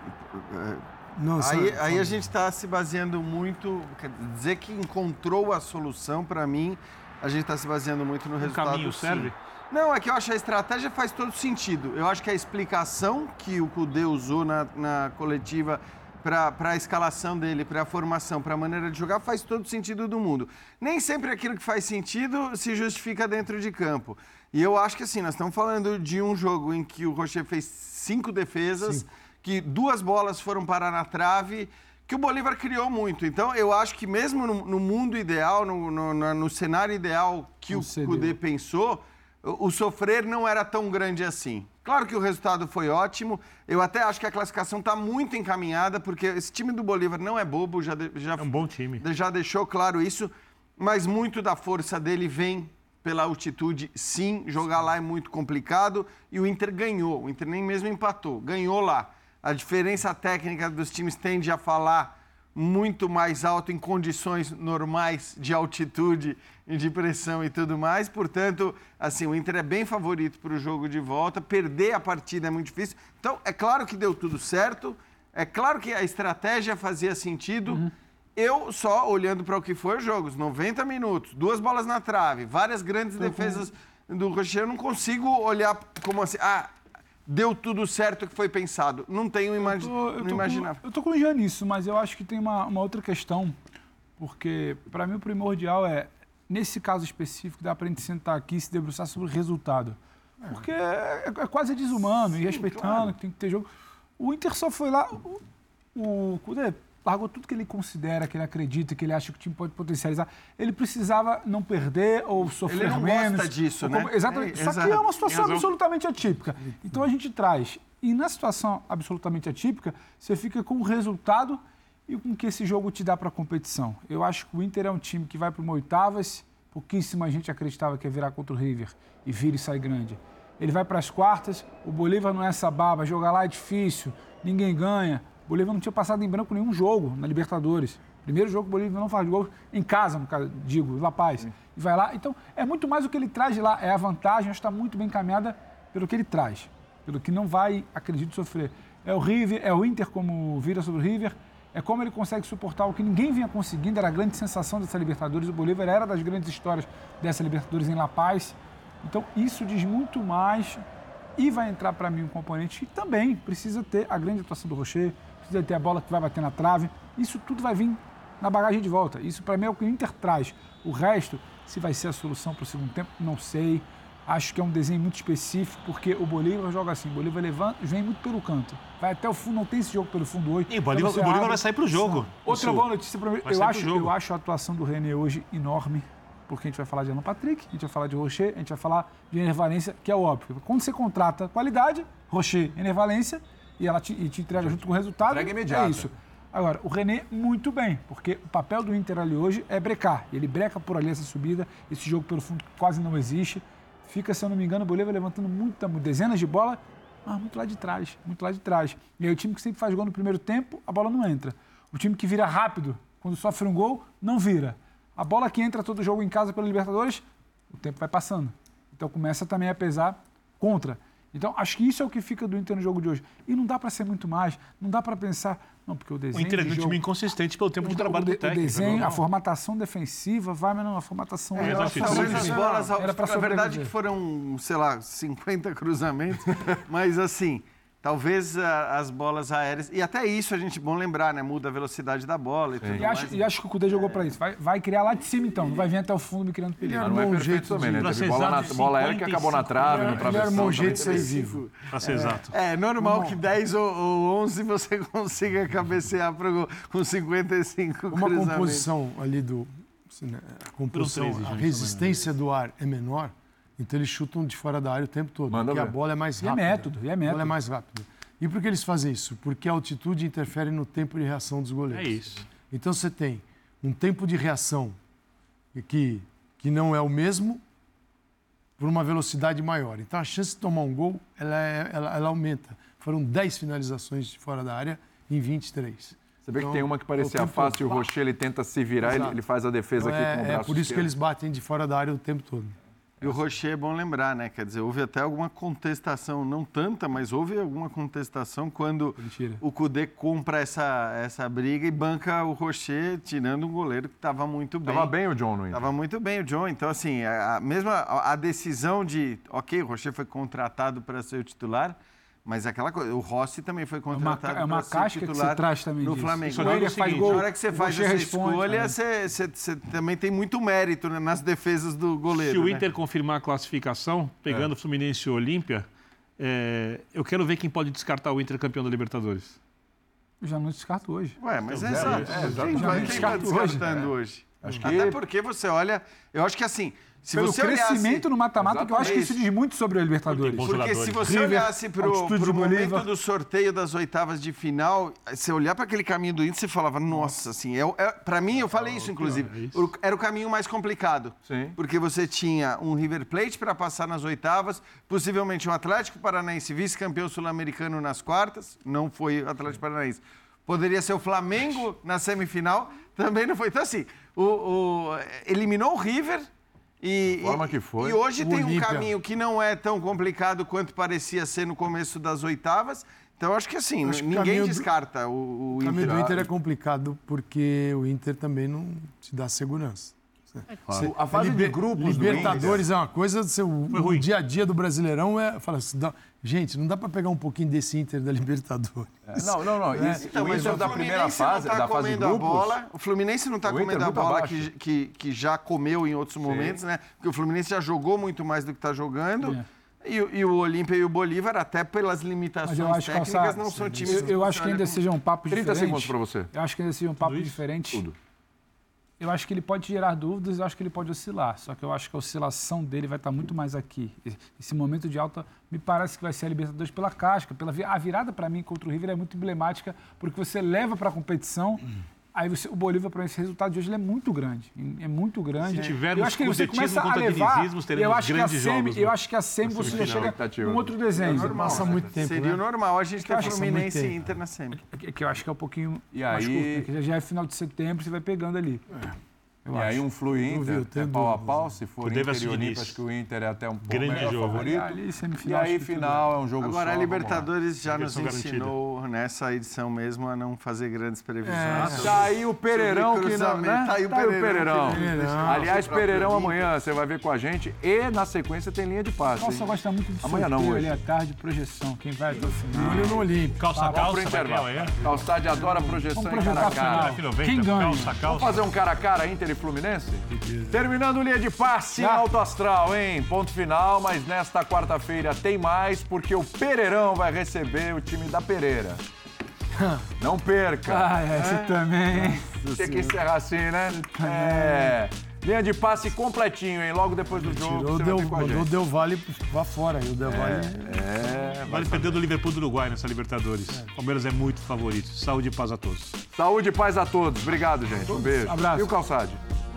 E: é,
B: Não,
E: aí, aí a gente está se baseando muito. quer dizer que encontrou a solução, para mim, a gente está se baseando muito no resultado.
C: caminho
E: sim.
C: serve?
E: Não, é que eu acho que a estratégia faz todo sentido. Eu acho que a explicação que o Cudê usou na, na coletiva para a escalação dele, para a formação, para a maneira de jogar, faz todo sentido do mundo. Nem sempre aquilo que faz sentido se justifica dentro de campo. E eu acho que assim, nós estamos falando de um jogo em que o Rocher fez cinco defesas, que duas bolas foram parar na trave, que o Bolívar criou muito. Então, eu acho que mesmo no, no mundo ideal, no, no- no cenário ideal que o Cudê pensou, o, o sofrer não era tão grande assim. Claro que o resultado foi ótimo. Eu até acho que a classificação está muito encaminhada, porque esse time do Bolívar não é bobo, já, de- já, é um
C: bom time.
E: Já deixou claro isso, mas muito da força dele vem pela altitude, sim. Jogar lá é muito complicado e o Inter ganhou. O Inter nem mesmo empatou, ganhou lá. A diferença técnica dos times tende a falar muito mais alto em condições normais de altitude e de pressão e tudo mais. Portanto, assim, o Inter é bem favorito para o jogo de volta. Perder a partida é muito difícil. Então, é claro que deu tudo certo. É claro que a estratégia fazia sentido. Eu só olhando para o que foi o jogo, os 90 minutos, duas bolas na trave, várias grandes defesas do Rocher, eu não consigo olhar como assim, ah, deu tudo certo que foi pensado. Não tenho imagi
F: Eu
E: não
F: tô com-
E: imaginava.
F: eu tô com o Jean nisso, mas eu acho que tem uma, uma outra questão, porque para mim o primordial é, nesse caso específico, dá para a gente sentar aqui e se debruçar sobre o resultado. Porque é, é quase desumano, e respeitando, que tem que ter jogo. O Inter só foi lá, o, o Cudê largou tudo que ele considera, que ele acredita, que ele acha que o time pode potencializar. Ele precisava não perder ou sofrer
E: Ele não gosta
F: menos.
E: disso,
F: ou
E: né?
F: como- Exatamente.
E: É,
F: Só que é uma situação absolutamente atípica. Então a gente traz. E na situação absolutamente atípica, você fica com o resultado e com o que esse jogo te dá para a competição. Eu acho que o Inter é um time que vai para uma oitavas, pouquíssima gente acreditava que ia virar contra o River e vira e sai grande. Ele vai para as quartas, o Bolívar não é essa baba, jogar lá é difícil, ninguém ganha. O Bolívar não tinha passado em branco nenhum jogo na Libertadores. Primeiro jogo que o Bolívar não faz gol em casa, no caso, digo, La Paz. E vai lá. Então, é muito mais o que ele traz de lá. É a vantagem, está muito bem encaminhada pelo que ele traz. Pelo que não vai, acredito, sofrer. É o River, é o Inter como vira sobre o River. É como ele consegue suportar o que ninguém vinha conseguindo. Era a grande sensação dessa Libertadores. O Bolívar era das grandes histórias dessa Libertadores em La Paz. Então, isso diz muito mais. E vai entrar para mim um componente que também precisa ter a grande atuação do Rocher, precisa ter a bola que vai bater na trave. Isso tudo vai vir na bagagem de volta. Isso para mim é o que o Inter traz. O resto, se vai ser a solução para o segundo tempo, não sei. Acho que é um desenho muito específico, porque o Bolívar joga assim. O Bolívar levanta, vem muito pelo canto. Vai até o fundo, não tem esse jogo pelo fundo hoje.
C: E o Bolívar-
F: Então
C: o Bolívar
F: abre-
C: vai sair pro jogo.
F: Outra boa notícia para mim. Eu acho,
C: jogo.
F: eu acho a atuação do René hoje enorme, porque a gente vai falar de Alan Patrick, a gente vai falar de Rocher, a gente vai falar de Ener Valência, que é óbvio. Quando você contrata qualidade, Rocher, Ener Valência, e ela te, e te entrega junto com o resultado,
A: Entrega imediata.
F: é isso. Agora, o René, muito bem, porque o papel do Inter ali hoje é brecar. Ele breca por ali essa subida, esse jogo pelo fundo quase não existe. Fica, se eu não me engano, o Bolívar levantando muita, dezenas de bola, mas muito lá de trás, muito lá de trás. E aí o time que sempre faz gol no primeiro tempo, a bola não entra. O time que vira rápido, quando sofre um gol, não vira. A bola que entra todo jogo em casa pela Libertadores, o tempo vai passando. Então começa também a pesar contra. Então acho que isso é o que fica do Inter no jogo de hoje. E não dá para ser muito mais, não dá para pensar, não, porque o
C: O
F: desenho
C: Inter é
F: de
C: um
F: jogo,
C: time inconsistente pelo tempo de
F: o,
C: trabalho
F: de-
C: do técnico.
F: o desenho,
C: normal.
F: a formatação defensiva, vai, mas não, a formatação
E: É,
F: era
E: talvez
F: pra
E: as bolas,
F: Era
E: a verdade é que foram, sei lá, 50 *laughs* cruzamentos, mas assim, talvez ah, as bolas aéreas, e até isso a gente, bom lembrar, né, muda a velocidade da bola e tudo
F: E acho,
E: mais.
F: e acho que o Cudê jogou para isso. Vai, vai criar lá de cima, então. Não vai vir até o fundo me criando perigo.
A: Não é perfeito também, né? Teve bola, na, bola aérea que acabou na trave, no
F: Ele
A: travessão.
F: armou um
A: também
F: jeito de sair vivo.
C: Pra ser exato.
E: É normal que 10 ou, ou 11 você *laughs* consiga cabecear pro gol com 55
B: Uma composição ali do. assim, né, A composição, a resistência do ar é menor, então eles chutam de fora da área o tempo todo.
A: Manda
B: porque a bola é mais
F: E é
B: rápida.
F: método, e é
B: A bola
F: método.
B: é mais rápida. E por que eles fazem isso? Porque a altitude interfere no tempo de reação dos goleiros.
C: É isso.
B: Então você tem um tempo de reação que, que não é o mesmo por uma velocidade maior. Então a chance de tomar um gol ela, é- ela, ela aumenta. foram 10 finalizações de fora da área em 23.
A: Você vê
B: Então,
A: que tem uma que
B: é o
A: parecia
B: tempo
A: fácil, o. Rocher ele tenta se virar, ele, ele faz a defesa
B: Então,
A: aqui com o
B: é,
A: braço
B: é por isso que
A: esquerdo.
B: eles batem de fora da área o tempo todo.
E: E o Rocher é bom lembrar, né? Quer dizer, houve até alguma contestação, não tanta, mas houve alguma contestação quando o Cudê compra essa, essa briga e banca o Rocher, tirando um goleiro que estava muito bem.
A: Tava bem o John no Inter.
E: Estava muito bem o John. Então, assim, a, a mesma a, a decisão de, ok, o Rocher foi contratado para ser o titular, mas aquela coisa, o Rossi também foi contratado
F: é uma
E: para ser
F: casca que
E: titular
F: você traz também
E: no
F: disso.
E: Flamengo.
F: Só digo
E: Olha,
F: o seguinte,
E: na hora que você faz
F: Rocher
E: essa
F: responde
E: escolha,
F: também.
E: você, você- você também tem muito mérito né, nas defesas do goleiro.
C: Se o
E: né?
C: Inter confirmar a classificação, pegando
E: É.
C: Fluminense e Olímpia, é, eu quero ver quem pode descartar o Inter campeão da Libertadores.
F: Eu já não descarto hoje.
E: Ué, mas é,
C: É,
E: exato.
C: é,
E: quem vai, quem vai
F: Descarto hoje.
E: descartando
F: É.
E: hoje?
F: Acho que-
E: Até porque você olha, eu acho que assim, se
F: Pelo
E: você olhasse...
F: crescimento no mata-mata, que eu acho que isso diz muito sobre a Libertadores.
E: Porque se você
F: River,
E: olhasse para o momento
F: Bolívar.
E: do sorteio das oitavas de final, você olhar para aquele caminho do Inter, você falava, nossa, assim, é, é, para mim, eu falei isso, inclusive, o- era o caminho mais complicado.
A: Sim.
E: Porque você tinha um River Plate para passar nas oitavas, possivelmente um Atlético Paranaense vice-campeão sul-americano nas quartas, não foi o Atlético Paranaense. Poderia ser o Flamengo na semifinal, também não foi. Então, assim, o, o- eliminou o River e,
A: forma que foi.
E: e hoje tem um caminho que não é tão complicado quanto parecia ser no começo das oitavas. Então, acho que assim,
B: Acho que
E: ninguém
B: do-
E: descarta o, o
B: O caminho
E: Inter.
B: do Inter é complicado porque o Inter também não te dá segurança.
A: claro. A fase de grupos do
B: Libertadores
A: Inter-
B: é uma coisa, seu, o dia a dia do Brasileirão é. Fala assim, dá- gente, não dá para pegar um pouquinho desse Inter da *laughs* Libertadores.
A: Não, não, não.
B: É.
A: Isso,
E: Então,
A: o
E: mas
A: Inter
E: o
A: da primeira fase,
E: tá
A: da fase de
E: comendo a
A: grupos...
E: bola. O Fluminense não está
A: Inter
E: comendo a bola que, que, que já comeu em outros momentos, né? Porque o Fluminense já jogou muito mais do que está jogando. E, o- e o Olímpia e o Bolívar, até pelas limitações
F: acho que
E: técnicas,
F: Calçado,
E: não são times
F: eu, eu acho que ainda seja um papo
A: 30
F: diferente.
A: segundos pra você.
F: Eu acho que ainda seja um papo diferente. Eu acho que ele pode gerar dúvidas, eu acho que ele pode oscilar. Só que eu acho que a oscilação dele vai estar muito mais aqui. Esse momento de alta me parece que vai ser a Libertadores pela casca. Pela, a virada, para mim, contra o River é muito emblemática, porque você leva para a competição. Aí você, o Bolívar, para esse resultado de hoje, ele é muito grande. É muito grande.
C: Se tivermos
F: eu acho que você começa a levar. eu acho que a
C: grandes
F: semi,
C: jogos,
F: Eu
C: né?
F: acho que a SEMI você já chega com outro desenho.
E: É normal.
B: Passa muito tempo,
E: Seria
B: né?
E: o normal a gente ter Fluminense e. Inter na semi.
F: Que, que eu acho que é um pouquinho
A: E
F: mais
A: aí-
F: curto, né? Que já, já é final de setembro, você vai pegando ali. Eu
A: e aí
F: acho.
A: um Flu Inter,
F: Duvido,
A: é pau a pau, se for Inter e Olímpia, acho que o Inter é até um pouco
C: Grande
A: melhor
C: jogo.
A: favorito.
F: Ali,
A: E aí final é um jogo
E: Agora,
A: só,
E: a. Libertadores já nos
C: garantida.
E: ensinou nessa edição mesmo a não fazer grandes previsões.
A: É,
E: sobre-
A: tá aí o Pereirão que não, né?
E: Tá aí o
A: Tá aí o
E: Pereirão.
A: Pereirão. Aliás, Pereirão amanhã você vai ver com a gente e na sequência tem linha de passe.
F: Nossa,
A: hein?
F: gosto muito de
A: Amanhã não, hoje.
F: ali à tarde, projeção. Quem vai até o final.
B: Olho no Olímpico.
C: Calça,
A: pro
C: calça,
A: intervalo.
C: É?
A: Calçade adora projeção em cara a cara.
F: final.
C: F90,
F: Quem ganha?
C: Calça,
A: Vamos
C: calça.
A: fazer um cara a cara Inter e Fluminense? Terminando linha de passe em alto astral, hein? Ponto final, mas nesta quarta-feira tem mais, porque o Pereirão vai receber o time da Pereira. *laughs* Não perca.
F: Ah, é, você também. hein?
A: Tem que encerrar assim, né? É. Linha de passe completinho, hein? Logo depois do jogo.
B: Tirou,
A: você
B: deu,
A: vai ver com a
B: mandou o. Del Valle pra fora. E o Del Valle
A: É,
C: Vale perder do Liverpool do Uruguai nessa Libertadores. Palmeiras é muito favorito. Saúde e paz a todos.
A: Saúde e paz a todos. Obrigado, gente. Um beijo.
F: Abraço.
A: E o Calçade?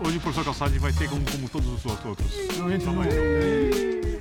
C: Hoje o professor Calçade vai ter como, como todos os outros.
B: no.